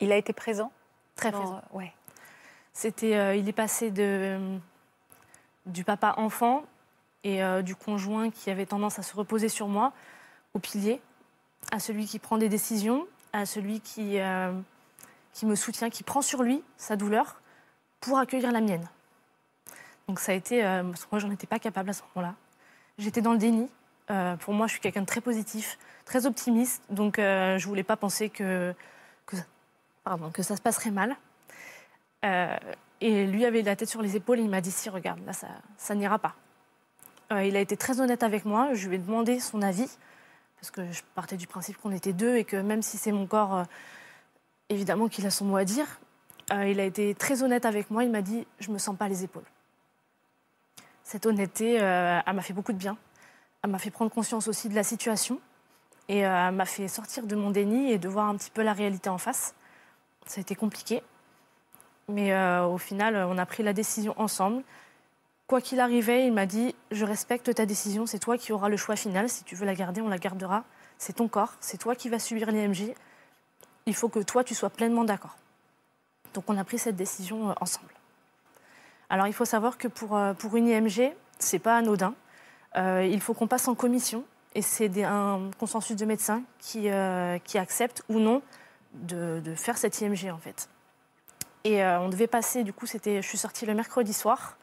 Il a été présent? Très présent. Ouais. C'était, il est passé de, du papa enfant et euh, du conjoint qui avait tendance à se reposer sur moi au pilier, à celui qui prend des décisions, à celui qui, euh, qui me soutient, qui prend sur lui sa douleur pour accueillir la mienne. Donc ça a été, euh, moi j'en étais pas capable à ce moment-là. J'étais dans le déni. Pour moi, je suis quelqu'un de très positif, très optimiste, donc je voulais pas penser que, que, ça se passerait mal. Et lui avait la tête sur les épaules et il m'a dit si regarde là ça n'ira pas. Euh, il a été très honnête avec moi. Je lui ai demandé son avis parce que je partais du principe qu'on était deux et que même si c'est mon corps, euh, évidemment qu'il a son mot à dire. Euh, il a été très honnête avec moi. Il m'a dit je me sens pas les épaules. Cette honnêteté, elle m'a fait beaucoup de bien. Elle m'a fait prendre conscience aussi de la situation et elle m'a fait sortir de mon déni et de voir un petit peu la réalité en face. Ça a été compliqué. Mais au final, on a pris la décision ensemble. Quoi qu'il arrivait, il m'a dit Je respecte ta décision, c'est toi qui auras le choix final. Si tu veux la garder, on la gardera. C'est ton corps, c'est toi qui vas subir l'IMG. Il faut que toi, tu sois pleinement d'accord. Donc on a pris cette décision euh, ensemble. Alors il faut savoir que pour, euh, pour une IMG, c'est pas anodin. Euh, il faut qu'on passe en commission et c'est un consensus de médecins qui, qui accepte ou non de, faire cette IMG en fait. Et on devait passer, du coup, c'était, je suis sortie le mercredi soir.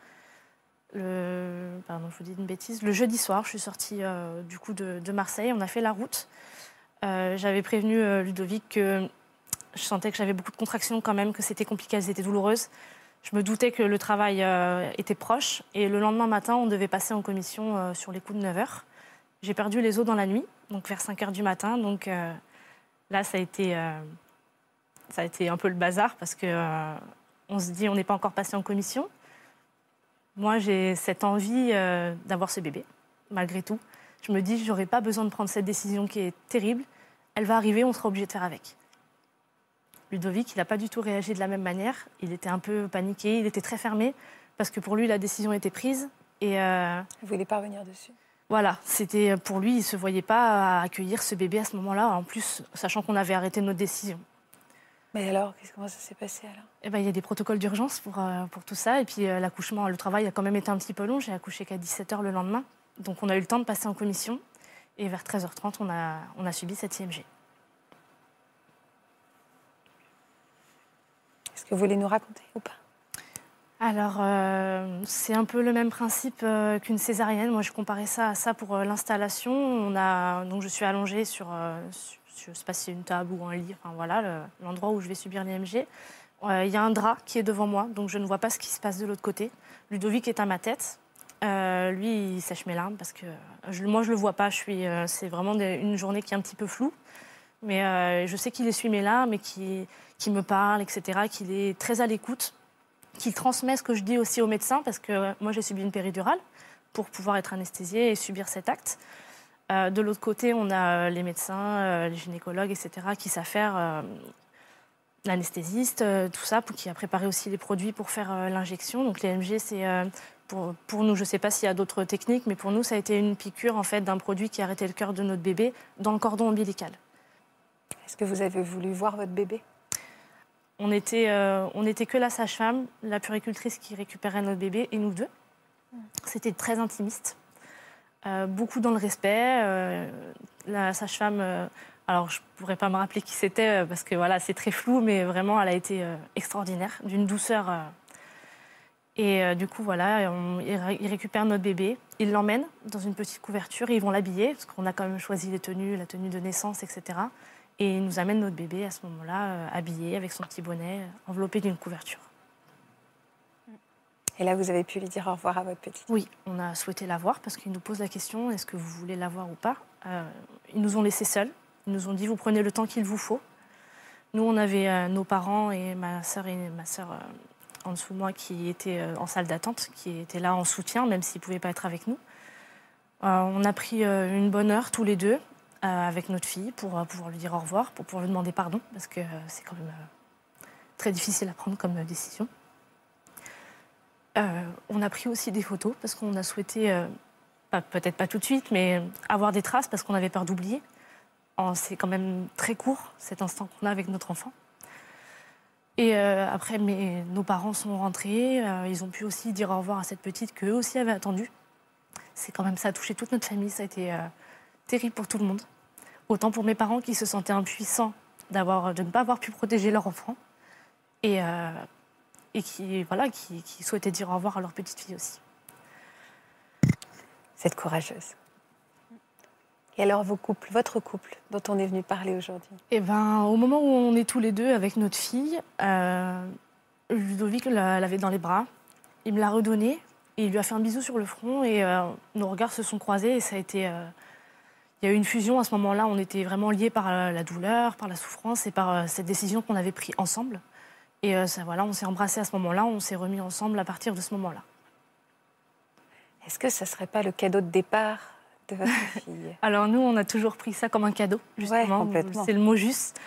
Le, pardon, je vous dis une bêtise. Le jeudi soir, je suis sortie euh, du coup de, Marseille. On a fait la route. Euh, j'avais prévenu euh, Ludovic que je sentais que j'avais beaucoup de contractions quand même, que c'était compliqué, elles étaient douloureuses. Je me doutais que le travail était proche. Et le lendemain matin, on devait passer en commission sur les coups de 9 h. J'ai perdu les os dans la nuit, donc vers 5 h du matin. Donc là, ça a été ça a été un peu le bazar parce que on se dit on n'est pas encore passé en commission. Moi, j'ai cette envie euh, d'avoir ce bébé, malgré tout. Je me dis, j'aurais pas besoin de prendre cette décision qui est terrible. Elle va arriver, on sera obligé de faire avec. Ludovic, il n'a pas du tout réagi de la même manière. Il était un peu paniqué, il était très fermé parce que pour lui, la décision était prise. Et euh, Vous voulez pas revenir dessus? Voilà, c'était pour lui, il se voyait pas accueillir ce bébé à ce moment-là. En plus, sachant qu'on avait arrêté notre décision. Mais alors, qu'est-ce- comment ça s'est passé alors? Eh ben, il y a des protocoles d'urgence pour, euh, pour tout ça. Et puis euh, l'accouchement, le travail a quand même été un petit peu long. J'ai accouché qu'à 17h le lendemain. Donc on a eu le temps de passer en commission. Et vers 13h30, on a, on a subi cette IMG. Est-ce que vous voulez nous raconter ou pas? Alors, euh, c'est un peu le même principe euh, qu'une césarienne. Moi, je comparais ça à ça pour euh, l'installation. On a, donc, je suis allongée sur, sur- je ne sais pas si c'est une table ou un lit, voilà, le- l'endroit où je vais subir l'IMG. Euh, Il y a un drap qui est devant moi, donc je ne vois pas ce qui se passe de l'autre côté. Ludovic est à ma tête. Euh, lui, il sèche mes larmes parce que moi, je le vois pas. Euh, c'est vraiment une journée qui est un petit peu floue. Mais euh, je sais qu'il essuie mes larmes et qu'il me parle, etc., qu'il est très à l'écoute qu'il transmet ce que je dis aussi aux médecins, parce que euh, moi j'ai subi une péridurale pour pouvoir être anesthésiée et subir cet acte. Euh, de l'autre côté, on a euh, les médecins, euh, les gynécologues, etc., qui savent faire l'anesthésiste, tout ça, pour, qui a préparé aussi les produits pour faire l'injection. Donc l'IMG, c'est euh, pour, pour nous, je ne sais pas s'il y a d'autres techniques, mais pour nous, ça a été une piqûre en fait d'un produit qui arrêtait le cœur de notre bébé dans le cordon ombilical. Est-ce que vous avez voulu voir votre bébé? On était, euh, on était que la sage-femme, la puricultrice qui récupérait notre bébé et nous deux. C'était très intimiste. Euh, beaucoup dans le respect. euh, la sage-femme, euh, alors je ne pourrais pas me rappeler qui c'était parce que voilà, c'est très flou, mais vraiment, elle a été extraordinaire, d'une douceur. et du coup, voilà, on- ils ré- ils récupèrent notre bébé, ils l'emmènent dans une petite couverture et ils vont l'habiller parce qu'on a quand même choisi les tenues, la tenue de naissance, etc. Et il nous amène notre bébé à ce moment-là, habillé avec son petit bonnet, enveloppé d'une couverture. Et là, vous avez pu lui dire au revoir à votre petite. Oui, on a souhaité la voir parce qu'il nous pose la question est-ce que vous voulez la voir ou pas? Euh, Ils nous ont laissés seuls. Ils nous ont dit vous prenez le temps qu'il vous faut. Nous, on avait euh, nos parents et ma sœur et ma sœur euh, en dessous de moi qui étaient en salle d'attente, qui étaient là en soutien, même s'ils ne pouvaient pas être avec nous. On a pris une bonne heure tous les deux avec notre fille pour pouvoir lui dire au revoir, pour pouvoir lui demander pardon, parce que c'est quand même très difficile à prendre comme décision. Euh, on a pris aussi des photos parce qu'on a souhaité, euh, peut-être pas tout de suite, mais avoir des traces parce qu'on avait peur d'oublier. C'est quand même très court cet instant qu'on a avec notre enfant. Et euh, après, nos parents sont rentrés. ils ont pu aussi dire au revoir à cette petite qu'eux aussi avaient attendu. C'est quand même ça a touché toute notre famille. Ça a été terrible pour tout le monde. Autant pour mes parents qui se sentaient impuissants de ne pas avoir pu protéger leur enfant. Et qui, voilà, qui, qui souhaitaient dire au revoir à leur petite fille aussi. Êtes courageuse. Et alors, vos couples, votre couple, dont on est venu parler aujourd'hui? Eh ben, au moment où on est tous les deux avec notre fille, euh, Ludovic l'a- l'avait dans les bras. Il me l'a redonné et il lui a fait un bisou sur le front et euh, nos regards se sont croisés et ça a été. euh, il y a eu une fusion à ce moment-là. On était vraiment liés par la douleur, par la souffrance et par cette décision qu'on avait prise ensemble. Et euh, ça, voilà, on s'est embrassés à ce moment-là, on s'est remis ensemble à partir de ce moment-là. Est-ce que ce ne serait pas le cadeau de départ de votre fille? Alors nous, on a toujours pris ça comme un cadeau, justement. C'est le mot juste.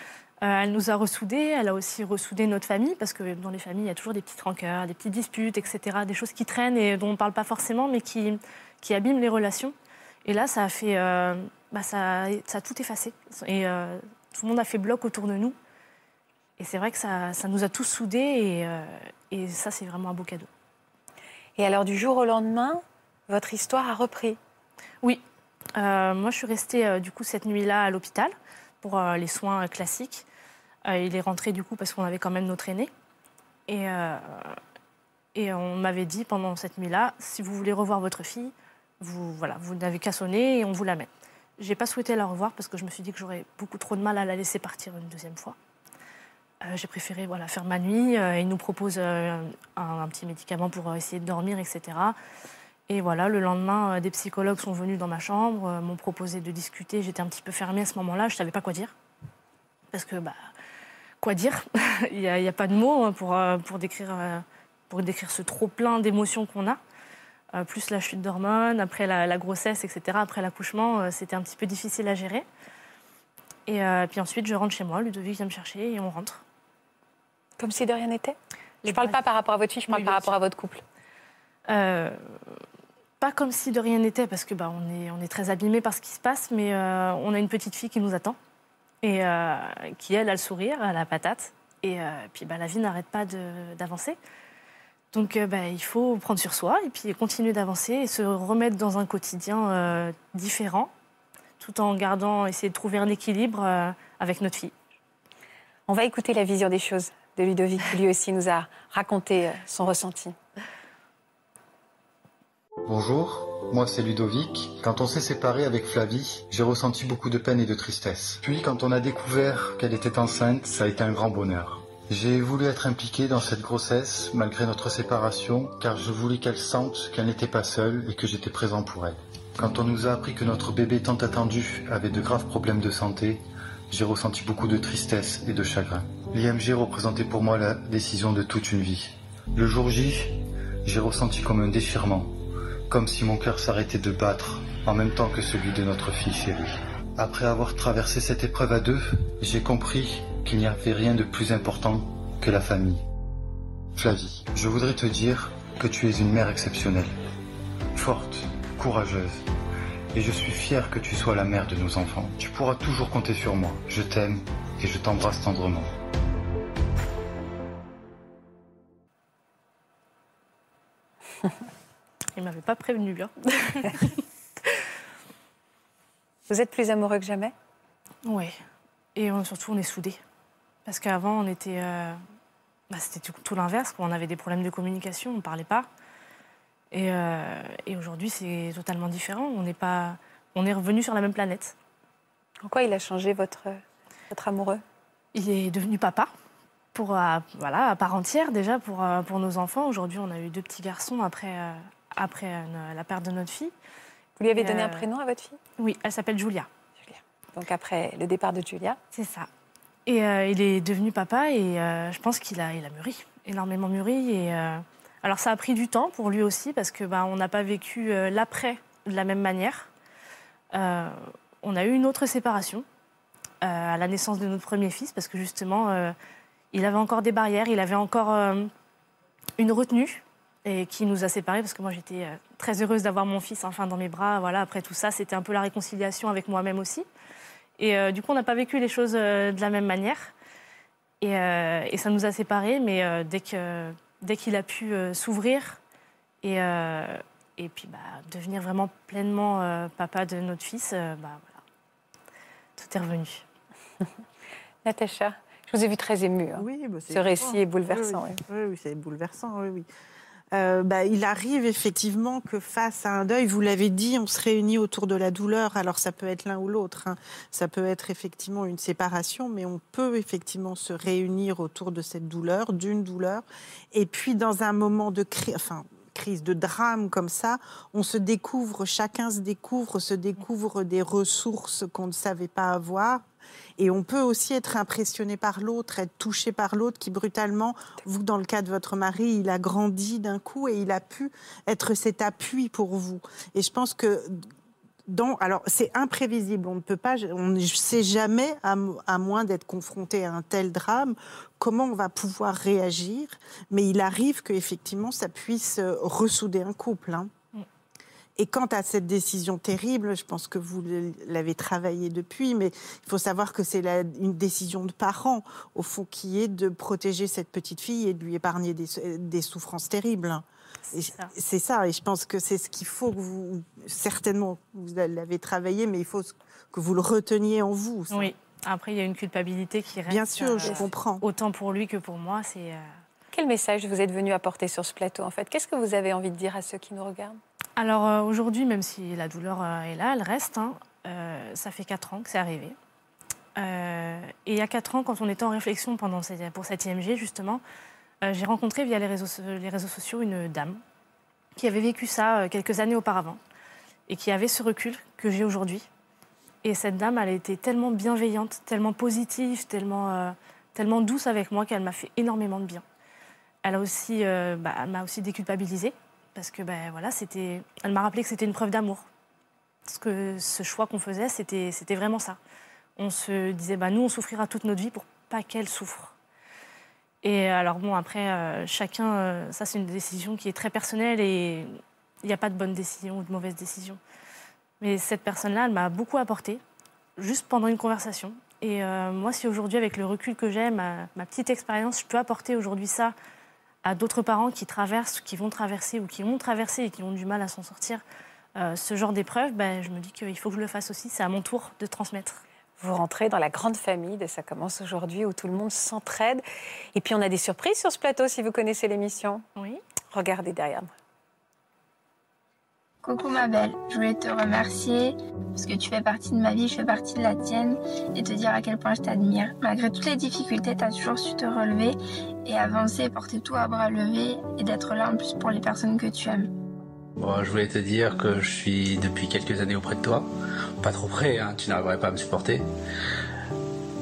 Euh, elle nous a ressoudés, elle a aussi ressoudé notre famille, parce que dans les familles, il y a toujours des petites rancœurs, des petites disputes, etc., des choses qui traînent et dont on ne parle pas forcément, mais qui, qui abîment les relations. Et là, ça a fait, euh, bah, ça, ça a tout effacé. Et tout le monde a fait bloc autour de nous. Et c'est vrai que ça, ça nous a tous soudés, et, euh, et ça, c'est vraiment un beau cadeau. Et alors, du jour au lendemain, votre histoire a repris. Oui. Euh, moi, je suis restée euh, du coup cette nuit-là à l'hôpital pour les soins classiques. Il est rentré du coup parce qu'on avait quand même notre aîné. Et, et on m'avait dit pendant cette nuit-là, si vous voulez revoir votre fille, vous, voilà, vous n'avez qu'à sonner et on vous l'amène. J'ai pas souhaité la revoir parce que je me suis dit que j'aurais beaucoup trop de mal à la laisser partir une deuxième fois. Euh, J'ai préféré voilà, faire ma nuit. Euh, il nous propose euh, un, petit médicament pour essayer de dormir, etc. Et voilà, le lendemain, des psychologues sont venus dans ma chambre, m'ont proposé de discuter. J'étais un petit peu fermée à ce moment-là, je ne savais pas quoi dire. Parce que, bah, quoi dire? Il n'y a, pas de mots hein, pour, pour, décrire, pour décrire ce trop-plein d'émotions qu'on a. Plus la chute d'hormones, après la, grossesse, etc., après l'accouchement, c'était un petit peu difficile à gérer. Et puis ensuite, je rentre chez moi, Ludovic vient me chercher et on rentre. Comme si de rien n'était Je ne parle pas par rapport à votre fille, je parle Oui, par rapport à votre couple. Euh, pas comme si de rien n'était, parce que bah, on, est, on est très abîmés par ce qui se passe, mais euh, on a une petite fille qui nous attend et euh, qui, elle, a le sourire, a la patate. Et puis bah, la vie n'arrête pas d'avancer. Donc bah, il faut prendre sur soi et puis continuer d'avancer et se remettre dans un quotidien différent, tout en gardant, essayer de trouver un équilibre avec notre fille. On va écouter la vision des choses de Ludovic, qui lui aussi nous a raconté euh, son ressenti. Bonjour, moi c'est Ludovic. Quand on s'est séparé avec Flavie, j'ai ressenti beaucoup de peine et de tristesse. Puis quand on a découvert qu'elle était enceinte, ça a été un grand bonheur. J'ai voulu être impliqué dans cette grossesse malgré notre séparation car je voulais qu'elle sente qu'elle n'était pas seule et que j'étais présent pour elle. Quand on nous a appris que notre bébé tant attendu avait de graves problèmes de santé, j'ai ressenti beaucoup de tristesse et de chagrin. L'IMG représentait pour moi la décision de toute une vie. Le jour J, j'ai ressenti comme un déchirement, comme si mon cœur s'arrêtait de battre en même temps que celui de notre fille chérie. Après avoir traversé cette épreuve à deux, j'ai compris qu'il n'y avait rien de plus important que la famille. Flavie, je voudrais te dire que tu es une mère exceptionnelle, forte, courageuse, et je suis fier que tu sois la mère de nos enfants. Tu pourras toujours compter sur moi. Je t'aime et je t'embrasse tendrement. Il m'avait pas prévenu. hein. Vous êtes plus amoureux que jamais? Oui. Et surtout, on est soudés. Parce qu'avant, on était. euh, bah, C'était tout, tout l'inverse. On avait des problèmes de communication, on ne parlait pas. Et, euh, et aujourd'hui, c'est totalement différent. On n'est pas. On est revenu sur la même planète. En quoi il a changé votre, Votre amoureux? Il est devenu papa, pour, euh, voilà, à part entière déjà pour, euh, pour nos enfants. Aujourd'hui, on a eu deux petits garçons après, après la perte de notre fille. Vous lui avez donné un prénom à votre fille? Oui, elle s'appelle Julia. Julia. Donc après le départ de Julia. C'est ça. Et il est devenu papa et je pense qu'il a, il a mûri, énormément mûri. Et, alors ça a pris du temps pour lui aussi parce que bah, on n'a pas vécu euh, l'après de la même manière. Euh, on a eu une autre séparation euh, à la naissance de notre premier fils parce que justement il avait encore des barrières, il avait encore une retenue et qui nous a séparés parce que moi j'étais très heureuse d'avoir mon fils enfin dans mes bras. Voilà, après tout ça, c'était un peu la réconciliation avec moi-même aussi. Et du coup, on n'a pas vécu les choses de la même manière. Et, et ça nous a séparés, mais dès que dès qu'il a pu euh, s'ouvrir et, euh, et puis bah, devenir vraiment pleinement euh, papa de notre fils, euh, bah, voilà. tout est revenu. Natacha, je vous ai vu très émue. hein. Oui, bah, Ce récit est bouleversant. Oui, oui. oui, oui, c'est bouleversant, oui, oui. Euh, bah, il arrive effectivement que face à un deuil, vous l'avez dit, on se réunit autour de la douleur. Alors ça peut être l'un ou l'autre. hein. Ça peut être effectivement une séparation, mais on peut effectivement se réunir autour de cette douleur, d'une douleur. Et puis dans un moment de crise, enfin crise de drame comme ça, on se découvre, chacun se découvre, se découvre des ressources qu'on ne savait pas avoir. Et on peut aussi être impressionné par l'autre, être touché par l'autre qui brutalement, vous dans le cas de votre mari, il a grandi d'un coup et il a pu être cet appui pour vous. Et je pense que dans, alors c'est imprévisible, on ne peut pas, on ne sait jamais, à, mo- à moins d'être confronté à un tel drame, comment on va pouvoir réagir. Mais il arrive que effectivement ça puisse euh, ressouder un couple. hein. Et quant à cette décision terrible, je pense que vous l'avez travaillée depuis, mais il faut savoir que c'est une décision de parents, au fond, qui est de protéger cette petite fille et de lui épargner des, des souffrances terribles. C'est ça. C'est ça, et je pense que c'est ce qu'il faut que vous, certainement, vous l'avez travaillé, mais il faut que vous le reteniez en vous. ça. Oui. Après, il y a une culpabilité qui reste. Bien sûr, je euh, comprends. Autant pour lui que pour moi, c'est. euh, Quel message vous êtes venu apporter sur ce plateau en fait? Qu'est-ce que vous avez envie de dire à ceux qui nous regardent? Alors euh, aujourd'hui, même si la douleur euh, est là, elle reste. hein. Euh, ça fait 4 ans que c'est arrivé. Et il y a 4 ans, quand on était en réflexion pendant pour cette IMG, justement, j'ai rencontré via les réseaux, les réseaux sociaux une dame qui avait vécu ça quelques années auparavant et qui avait ce recul que j'ai aujourd'hui. Et cette dame, elle a été tellement bienveillante, tellement positive, tellement, tellement douce avec moi qu'elle m'a fait énormément de bien. Elle a aussi, euh, bah, elle m'a aussi déculpabilisée parce que ben voilà, elle m'a rappelé que c'était une preuve d'amour. Parce que ce choix qu'on faisait, c'était, c'était vraiment ça. On se disait, bah, nous, on souffrira toute notre vie pour pas qu'elle souffre. Et alors bon, après, euh, chacun, euh, ça c'est une décision qui est très personnelle et il n'y a pas de bonne décision ou de mauvaise décision. Mais cette personne-là, elle m'a beaucoup apporté, juste pendant une conversation. Et euh, moi, si aujourd'hui, avec le recul que j'ai, ma petite expérience, je peux apporter aujourd'hui ça à d'autres parents qui traversent, qui vont traverser ou qui ont traversé et qui ont du mal à s'en sortir, euh, ce genre d'épreuve, ben, je me dis qu'il faut que je le fasse aussi. C'est à mon tour de transmettre. Vous rentrez dans la grande famille de Ça commence aujourd'hui où tout le monde s'entraide. Et puis on a des surprises sur ce plateau si vous connaissez l'émission. Oui. Regardez derrière moi. Coucou ma belle, je voulais te remercier parce que tu fais partie de ma vie, je fais partie de la tienne et te dire à quel point je t'admire. Malgré toutes les difficultés, tu as toujours su te relever et avancer, porter tout à bras levés et d'être là en plus pour les personnes que tu aimes. Bon, je voulais te dire que je suis depuis quelques années auprès de toi. Pas trop près, hein, tu n'arriverais pas à me supporter.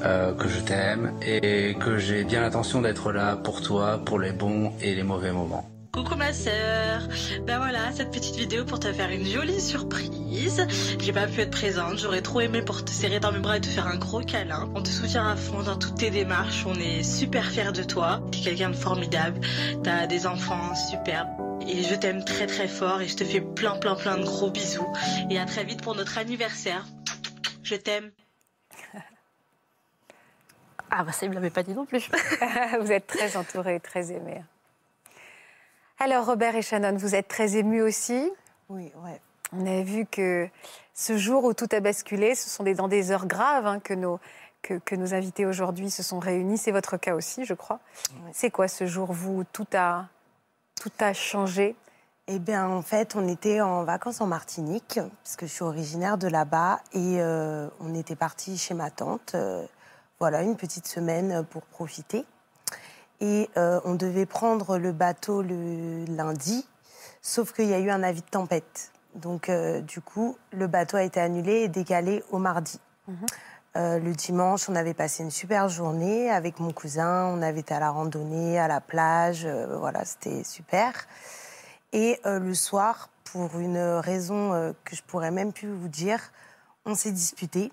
Euh, que je t'aime et que j'ai bien l'intention d'être là pour toi, pour les bons et les mauvais moments. Coucou ma sœur, ben voilà cette petite vidéo pour te faire une jolie surprise. J'ai pas pu être présente, j'aurais trop aimé pour te serrer dans mes bras et te faire un gros câlin. On te soutient à fond dans toutes tes démarches, on est super fiers de toi. T'es quelqu'un de formidable, t'as des enfants superbes. Et je t'aime très très fort et je te fais plein plein plein de gros bisous. Et à très vite pour notre anniversaire. Je t'aime. Ah bah ça, il me l'avait pas dit non plus. vous êtes très entourés, très aimés. Alors Robert et Shannon, vous êtes très émus aussi. Oui, ouais. On a vu que ce jour où tout a basculé, ce sont des, dans des heures graves hein, que, nos, que, que nos invités aujourd'hui se sont réunis. C'est votre cas aussi, je crois. C'est quoi ce jour où tout a, tout a changé? Eh bien, en fait, on était en vacances en Martinique, parce que je suis originaire de là-bas, et euh, on était parti chez ma tante, euh, voilà, une petite semaine pour profiter. Et euh, on devait prendre le bateau le lundi, sauf qu'il y a eu un avis de tempête. Donc, euh, du coup, le bateau a été annulé et décalé au mardi. Euh, le dimanche, on avait passé une super journée avec mon cousin. On avait été à la randonnée, à la plage. voilà, c'était super. Et le soir, pour une raison que je pourrais même plus vous dire, on s'est disputé.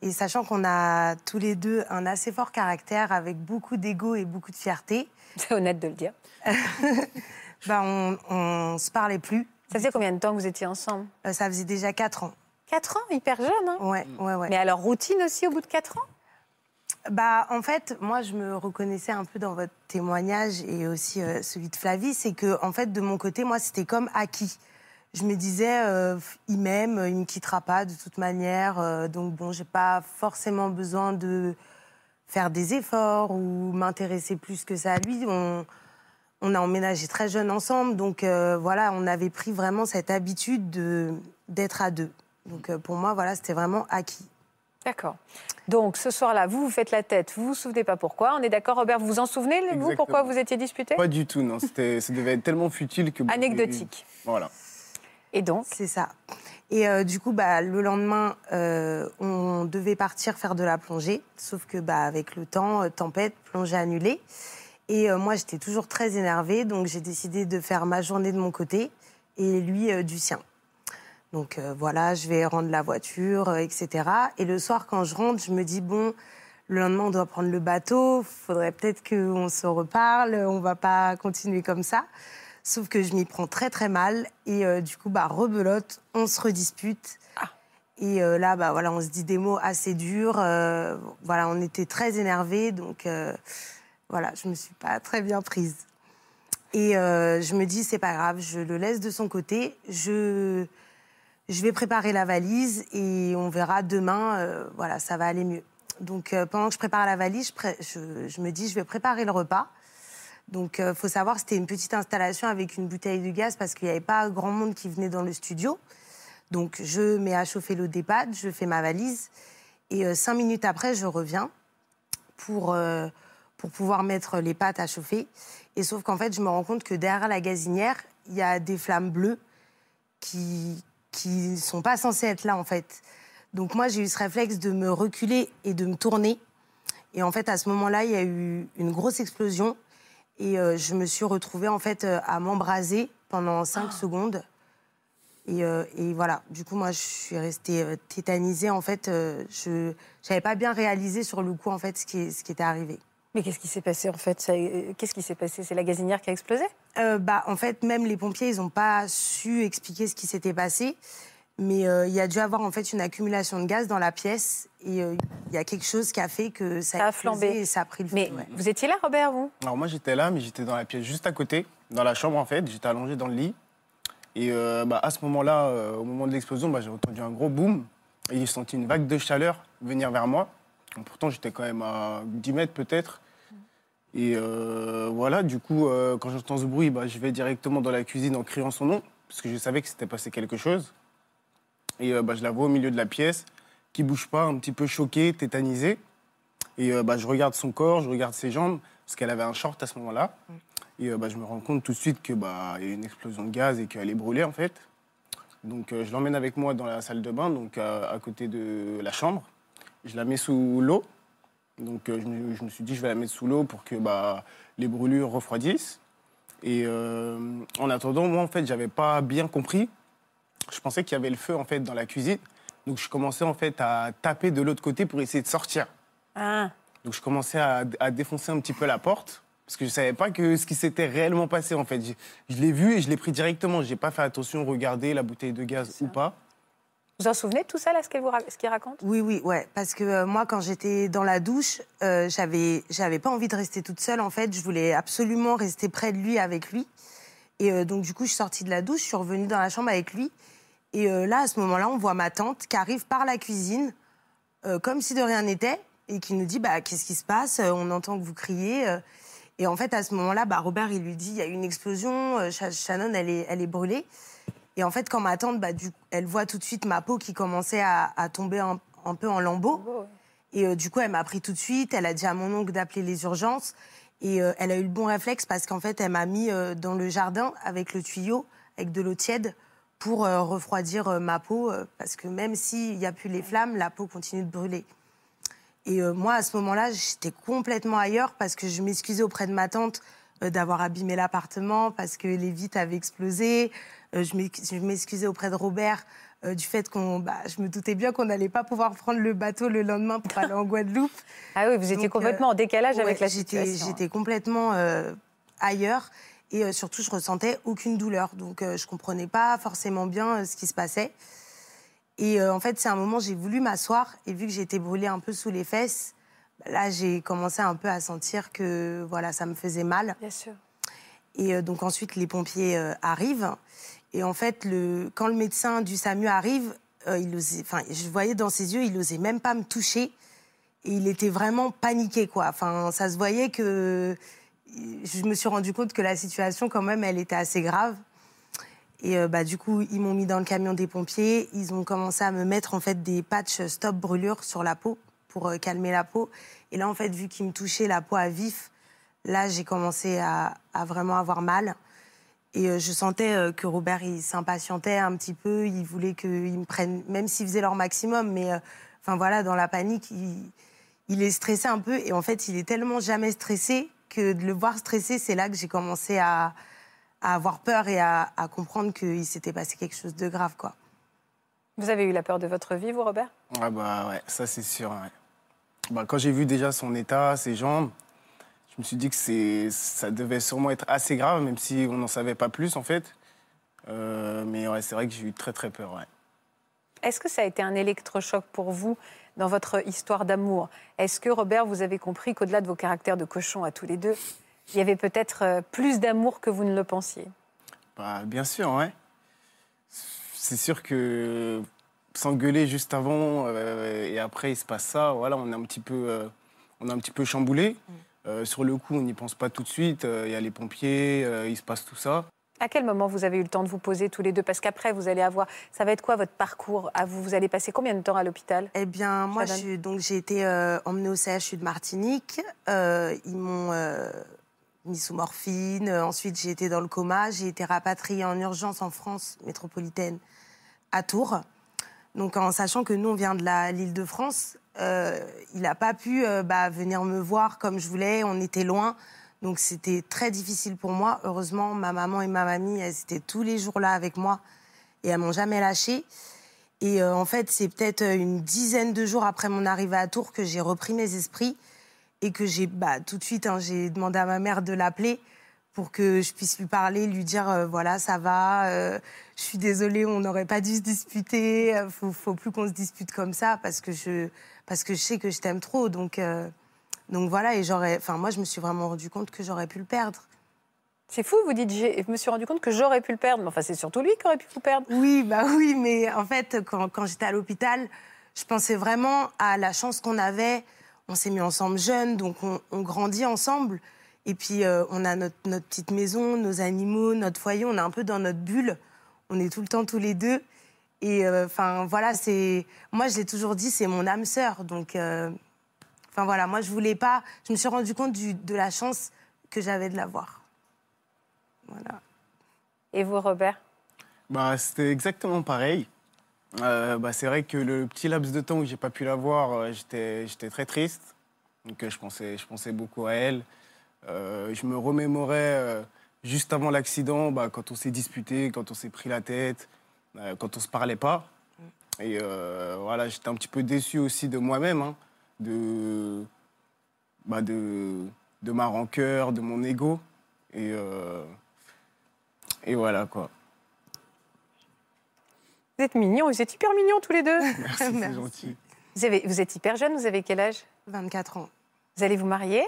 Et sachant qu'on a tous les deux un assez fort caractère avec beaucoup d'ego et beaucoup de fierté. C'est honnête de le dire. bah, on, on se parlait plus. Ça faisait combien de temps que vous étiez ensemble? Euh, Ça faisait déjà 4 ans. 4 ans, hyper jeune. Hein? Ouais, ouais, ouais. Mais alors, routine aussi au bout de 4 ans? Bah, en fait, moi, je me reconnaissais un peu dans votre témoignage et aussi euh, celui de Flavie. C'est que, en fait, de mon côté, moi, c'était comme acquis. Je me disais, euh, il m'aime, il me quittera pas de toute manière. euh, donc, bon, j'ai pas forcément besoin de faire des efforts ou m'intéresser plus que ça à lui. On, on a emménagé très jeune ensemble. Donc, euh, voilà, on avait pris vraiment cette habitude de- d'être à deux. Donc, euh, pour moi, voilà, c'était vraiment acquis. D'accord. Donc, ce soir-là, vous, vous faites la tête. Vous vous souvenez pas pourquoi. On est d'accord, Robert Vous vous en souvenez, vous, Exactement. pourquoi vous étiez disputé? Pas du tout, non. C'était, ça devait être tellement futile que. Anecdotique. Voilà. Et donc? C'est ça. Et euh, du coup, bah, le lendemain, euh, on devait partir faire de la plongée. Sauf que, bah, avec le temps, euh, tempête, plongée annulée. Et moi, j'étais toujours très énervée. Donc, j'ai décidé de faire ma journée de mon côté et lui du sien. Donc, voilà, je vais rendre la voiture, etc. Et le soir, quand je rentre, je me dis, bon, le lendemain, on doit prendre le bateau. Faudrait peut-être qu'on se reparle. On va pas continuer comme ça. Sauf que je m'y prends très très mal et euh, du coup bah rebelote, on se redispute. Et euh, là bah voilà, on se dit des mots assez durs. euh, voilà, on était très énervés donc voilà, je me suis pas très bien prise. Et je me dis c'est pas grave, je le laisse de son côté. Je je vais préparer la valise et on verra demain. voilà, ça va aller mieux. Donc pendant que je prépare la valise, je, pré- je- je me dis je vais préparer le repas. Donc, il faut savoir, c'était une petite installation avec une bouteille de gaz parce qu'il n'y avait pas grand monde qui venait dans le studio. Donc, je mets à chauffer l'eau des pâtes, je fais ma valise. Et euh, cinq minutes après, je reviens pour, euh, pour pouvoir mettre les pâtes à chauffer. Et sauf qu'en fait, je me rends compte que derrière la gazinière, il y a des flammes bleues qui qui sont pas censées être là, en fait. Donc, moi, j'ai eu ce réflexe de me reculer et de me tourner. Et en fait, à ce moment-là, il y a eu une grosse explosion. Et euh, je me suis retrouvée en fait euh, à m'embraser pendant 5 secondes. Et, euh, et voilà, du coup, moi, je suis restée tétanisée. En fait, je n'avais pas bien réalisé sur le coup en fait ce qui, ce qui était arrivé. Mais qu'est-ce qui s'est passé en fait? Qu'est-ce qui s'est passé? C'est la gazinière qui a explosé? Bah, en fait, même les pompiers, ils n'ont pas su expliquer ce qui s'était passé. Mais euh, il y a dû avoir en fait une accumulation de gaz dans la pièce. Et euh, il y a quelque chose qui a fait que ça, Ça a flambé. Et ça a pris le feu. Mais ouais. vous étiez là, Robert, vous? Alors moi j'étais là, mais j'étais dans la pièce juste à côté, dans la chambre en fait. J'étais allongé dans le lit. Et euh, bah, à ce moment-là, euh, au moment de l'explosion, bah, j'ai entendu un gros boom. Et j'ai senti une vague de chaleur venir vers moi. Donc, pourtant j'étais quand même à 10 mètres peut-être. Et euh, voilà, du coup, euh, quand j'entends ce bruit, bah, je vais directement dans la cuisine en criant son nom, parce que je savais que s'était passé quelque chose. Et euh, bah, je la vois au milieu de la pièce, qui bouge pas, un petit peu choquée, tétanisée. Et euh, bah, je regarde son corps, je regarde ses jambes, parce qu'elle avait un short à ce moment-là. Et euh, bah, je me rends compte tout de suite qu'il bah, y a eu une explosion de gaz et qu'elle est brûlée en fait. Donc je l'emmène avec moi dans la salle de bain, donc à côté de la chambre. Je la mets sous l'eau. Donc je, me, je me suis dit je vais la mettre sous l'eau pour que bah, les brûlures refroidissent. Et euh, en attendant, moi en fait, j'avais pas bien compris. Je pensais qu'il y avait le feu en fait dans la cuisine. Donc je commençais en fait à taper de l'autre côté pour essayer de sortir. Ah, Donc je commençais à, à défoncer un petit peu la porte parce que je savais pas que ce qui s'était réellement passé en fait. Je, je l'ai vu et je l'ai pris directement. J'ai pas fait attention, regarder la bouteille de gaz ou pas. vous en souvenez de tout ça, là, ce qu'elle vous ra- qu'il raconte? Oui, oui, ouais. Parce que euh, moi, quand j'étais dans la douche, euh, j'avais, j'avais pas envie de rester toute seule. En fait, je voulais absolument rester près de lui, avec lui. Et euh, donc, du coup, je suis sortie de la douche, je suis revenue dans la chambre avec lui. Et euh, là, à ce moment-là, on voit ma tante qui arrive par la cuisine, euh, comme si de rien n'était, et qui nous dit bah, Qu'est-ce qui se passe Euh, On entend que vous criez. euh. Et en fait, à ce moment-là, bah, Robert, il lui dit Il y a eu une explosion, Sha- Shannon, elle est, elle est brûlée. Et en fait, quand ma tante, bah, du- elle voit tout de suite ma peau qui commençait à, à tomber un, un peu en lambeaux. Et du coup, elle m'a pris tout de suite. Elle a dit à mon oncle d'appeler les urgences. Et elle a eu le bon réflexe parce qu'en fait, elle m'a mis dans le jardin avec le tuyau, avec de l'eau tiède, pour euh, refroidir euh, ma peau. euh, parce que même s'il n'y a plus les flammes, la peau continue de brûler. Et moi, à ce moment-là, j'étais complètement ailleurs parce que je m'excusais auprès de ma tante d'avoir abîmé l'appartement, parce que les vitres avaient explosé. Je m'ex- je m'excusais auprès de Robert euh, du fait qu'on, bah, je me doutais bien qu'on n'allait pas pouvoir prendre le bateau le lendemain pour aller en Guadeloupe. Ah oui, vous étiez Donc, complètement en décalage ouais, avec la situation. hein. J'étais complètement euh, ailleurs. Et euh, surtout, je ressentais aucune douleur. Donc, euh, je comprenais pas forcément bien euh, ce qui se passait. Et en fait, c'est un moment, j'ai voulu m'asseoir. Et vu que j'étais brûlée un peu sous les fesses, là, j'ai commencé un peu à sentir que voilà, ça me faisait mal. Bien sûr. Et donc ensuite, les pompiers arrivent. Et en fait, le, quand le médecin du SAMU arrive, euh, il osait, enfin, je voyais dans ses yeux, il osait même pas me toucher. Et il était vraiment paniqué, quoi. Enfin, ça se voyait que je me suis rendu compte que la situation, quand même, elle était assez grave. Et euh, bah, du coup, ils m'ont mis dans le camion des pompiers. Ils ont commencé à me mettre en fait des patchs stop brûlure sur la peau pour euh, calmer la peau. Et là, en fait, vu qu'ils me touchaient la peau à vif, là, j'ai commencé à, vraiment avoir mal. Et euh, je sentais que Robert, il s'impatientait un petit peu. Il voulait qu'ils me prennent, même s'ils faisaient leur maximum. Mais enfin voilà, dans la panique, il, il est stressé un peu. Et en fait, il est tellement jamais stressé que de le voir stressé, c'est là que j'ai commencé à, à avoir peur et à, à comprendre qu'il s'était passé quelque chose de grave, quoi. Vous avez eu la peur de votre vie, vous, Robert? Ah bah ouais, ça c'est sûr. ouais. Bah, quand j'ai vu déjà son état, ses jambes, je me suis dit que c'est, ça devait sûrement être assez grave, même si on n'en savait pas plus en fait. Euh, mais ouais, c'est vrai que j'ai eu très très peur. Ouais. Est-ce que ça a été un électrochoc pour vous? Dans votre histoire d'amour Est-ce que, Robert, vous avez compris qu'au-delà de vos caractères de cochon à tous les deux, il y avait peut-être euh, plus d'amour que vous ne le pensiez? Bah, bien sûr, ouais. C'est sûr que s'engueuler juste avant euh, et après il se passe ça, voilà, on est un petit peu, euh, on est un petit peu chamboulé. Euh, sur le coup, on n'y pense pas tout de suite. Il y a les pompiers, il se passe tout ça. À quel moment vous avez eu le temps de vous poser tous les deux? Parce qu'après, vous allez avoir. Ça va être quoi votre parcours à vous? Vous allez passer combien de temps à l'hôpital? Eh bien, moi, je donc j'ai été euh, emmenée au CHU de Martinique. Euh, ils m'ont euh, mis sous morphine. Ensuite, j'ai été dans le coma. J'ai été rapatriée en urgence en France métropolitaine à Tours. Donc, en sachant que nous, on vient de la- l'île de France, euh, il n'a pas pu bah, venir me voir comme je voulais. On était loin. Donc, c'était très difficile pour moi. Heureusement, ma maman et ma mamie, elles étaient tous les jours là avec moi et elles m'ont jamais lâchée. Et euh, en fait, c'est peut-être euh, une dizaine de jours après mon arrivée à Tours que j'ai repris mes esprits et que j'ai bah, tout de suite, hein, j'ai demandé à ma mère de l'appeler pour que je puisse lui parler, lui dire euh, voilà, ça va, je suis désolée, on n'aurait pas dû se disputer, faut, faut plus qu'on se dispute comme ça parce que je, parce que je sais que je t'aime trop. Donc, donc voilà, et j'aurais, enfin, moi, je me suis vraiment rendu compte que j'aurais pu le perdre. C'est fou, vous dites, je me suis rendu compte que j'aurais pu le perdre. Mais enfin, c'est surtout lui qui aurait pu vous perdre. Oui, bah oui, mais en fait, quand, quand j'étais à l'hôpital, je pensais vraiment à la chance qu'on avait. On s'est mis ensemble jeunes, donc on, on grandit ensemble. Et puis, euh, on a notre, notre petite maison, nos animaux, notre foyer. On est un peu dans notre bulle. On est tout le temps tous les deux. Et euh, enfin, voilà, c'est. Moi, je l'ai toujours dit, c'est mon âme sœur. Donc, euh, enfin voilà, moi, je voulais pas. Je me suis rendu compte du- de la chance que j'avais de l'avoir. Voilà. Et vous, Robert? Bah, c'était exactement pareil. Euh, bah, c'est vrai que le petit laps de temps où j'ai pas pu la voir, euh, j'étais, j'étais très triste. Donc euh, je pensais, je pensais beaucoup à elle. Euh, je me remémorais euh, juste avant l'accident, bah, quand on s'est disputé, quand on s'est pris la tête, euh, quand on se parlait pas. Et euh, voilà, j'étais un petit peu déçu aussi de moi-même, hein, de, bah, de, de ma rancœur, de mon ego. Et, euh, et voilà quoi. Vous êtes mignons, vous êtes hyper mignons tous les deux. Merci, c'est gentil. Vous, avez, vous êtes hyper jeune, vous avez quel âge? 24 ans. Vous allez vous marier?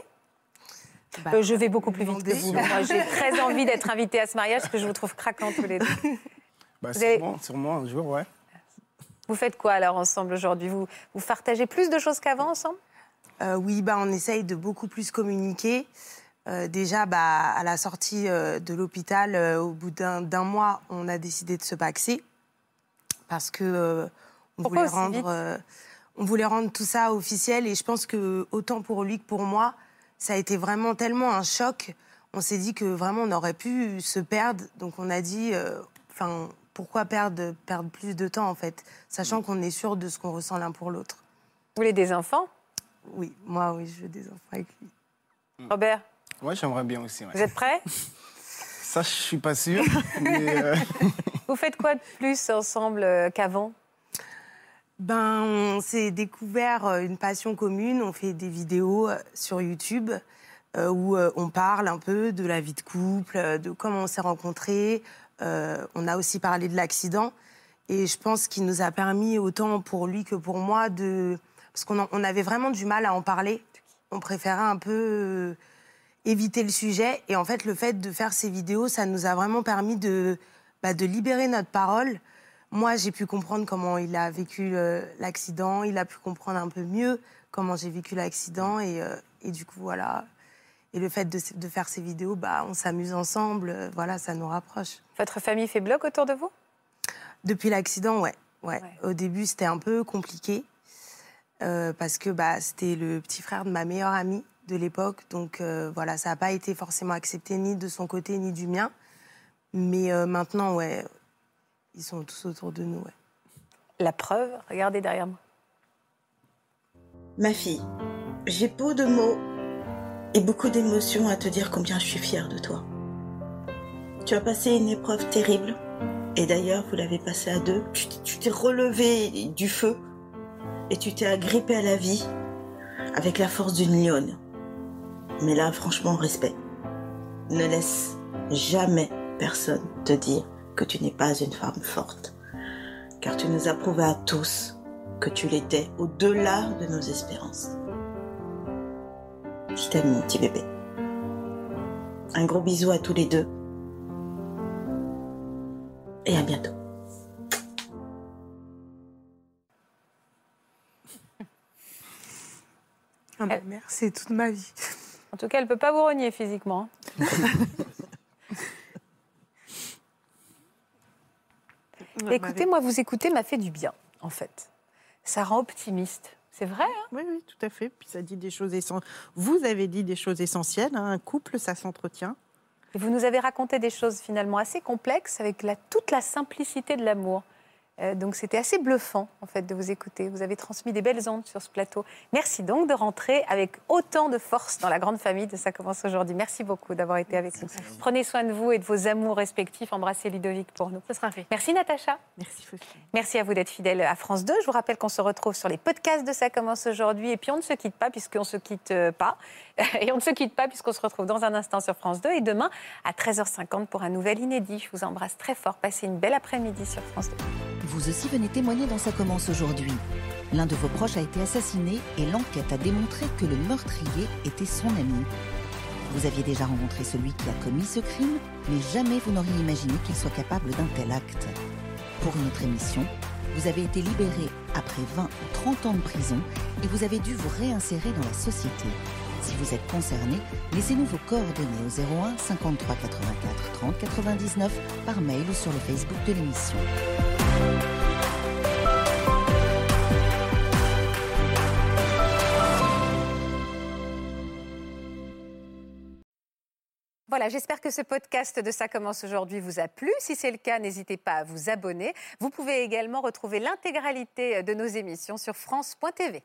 Bah, Euh, Je vais beaucoup plus vite que vous. Moi, j'ai très envie d'être invitée à ce mariage parce que je vous trouve craquants tous les deux. Bah, Vous avez- sûrement, sûrement, un jour, ouais. Vous faites quoi alors ensemble aujourd'hui? Vous, vous partagez plus de choses qu'avant ensemble? Euh, oui, bah, on essaye de beaucoup plus communiquer. Euh, déjà, bah, à la sortie euh, de l'hôpital, au bout d'un mois, on a décidé de se paxer parce que on Pourquoi voulait rendre. on voulait rendre tout ça officiel et je pense que autant pour lui que pour moi, ça a été vraiment tellement un choc. On s'est dit que vraiment on aurait pu se perdre, donc on a dit, euh, enfin, pourquoi perdre, perdre plus de temps en fait, sachant qu'on est sûr de ce qu'on ressent l'un pour l'autre. Vous voulez des enfants? Oui, moi oui, je veux des enfants avec lui. Robert? Moi, j'aimerais bien aussi. Vous êtes prêts? Ça, je suis pas sûr. mais, euh, Vous faites quoi de plus ensemble euh, qu'avant? Ben, on s'est découvert euh, une passion commune. On fait des vidéos sur YouTube euh, où on parle un peu de la vie de couple, de comment on s'est rencontrés. Euh, on a aussi parlé de l'accident. Et je pense qu'il nous a permis, autant pour lui que pour moi, de. Parce qu'on on avait vraiment du mal à en parler. On préférait un peu euh, éviter le sujet. Et en fait, le fait de faire ces vidéos, ça nous a vraiment permis de, bah, de libérer notre parole. Moi, j'ai pu comprendre comment il a vécu euh, l'accident. Il a pu comprendre un peu mieux comment j'ai vécu l'accident. Et, et du coup, voilà. Et le fait de, de faire ces vidéos, bah, on s'amuse ensemble. euh, voilà, ça nous rapproche. Votre famille fait bloc autour de vous? Depuis l'accident, ouais. ouais. Au début, c'était un peu compliqué. euh, parce que bah, c'était le petit frère de ma meilleure amie de l'époque. Donc euh, voilà, ça n'a pas été forcément accepté ni de son côté ni du mien. Mais euh, maintenant, ouais, ils sont tous autour de nous. Ouais. La preuve, regardez derrière moi. Ma fille, j'ai peu de mots et beaucoup d'émotions à te dire combien je suis fière de toi. Tu as passé une épreuve terrible et d'ailleurs vous l'avez passée à deux. Tu t'es relevé du feu et tu t'es agrippé à la vie avec la force d'une lionne. Mais là, franchement, respect. Ne laisse jamais personne te dire que tu n'es pas une femme forte. Car tu nous as prouvé à tous que tu l'étais au-delà de nos espérances. Je t'aime, mon petit bébé. Un gros bisou à tous les deux. Et à bientôt. Ah bah, merci, toute ma vie. En tout cas, elle ne peut pas vous renier physiquement. hein. Écoutez, moi, vous écouter m'a fait du bien, en fait. Ça rend optimiste. C'est vrai, hein Oui, oui, tout à fait. Puis ça dit des choses essentielles. Vous avez dit des choses essentielles. hein. Un couple, ça s'entretient. Et vous nous avez raconté des choses finalement assez complexes avec la- toute la simplicité de l'amour. Euh, donc c'était assez bluffant en fait de vous écouter. Vous avez transmis des belles ondes sur ce plateau. Merci donc de rentrer avec autant de force dans la grande famille de Ça commence aujourd'hui. Merci beaucoup d'avoir été avec nous. Prenez soin de vous et de vos amours respectifs. Embrassez Ludovic pour nous. Ce sera fait. Merci Natacha. Merci Faustine. Merci à vous d'être fidèle à France 2. Je vous rappelle qu'on se retrouve sur les podcasts de Ça commence aujourd'hui. Et puis on ne se quitte pas puisqu'on ne se quitte euh, pas. Et on ne se quitte pas puisqu'on se retrouve dans un instant sur France 2. Et demain à 13h50 pour un nouvel inédit. Je vous embrasse très fort. Passez une belle après-midi sur France 2. Vous aussi venez témoigner dans Ça commence aujourd'hui. L'un de vos proches a été assassiné et l'enquête a démontré que le meurtrier était son ami. Vous aviez déjà rencontré celui qui a commis ce crime, mais jamais vous n'auriez imaginé qu'il soit capable d'un tel acte. Pour une autre émission, vous avez été libéré après 20 ou 30 ans de prison et vous avez dû vous réinsérer dans la société. Si vous êtes concerné, laissez-nous vos coordonnées au 01 53 84 30 99 par mail ou sur le Facebook de l'émission. Voilà, j'espère que ce podcast de Ça commence aujourd'hui vous a plu. Si c'est le cas, n'hésitez pas à vous abonner. Vous pouvez également retrouver l'intégralité de nos émissions sur France.tv.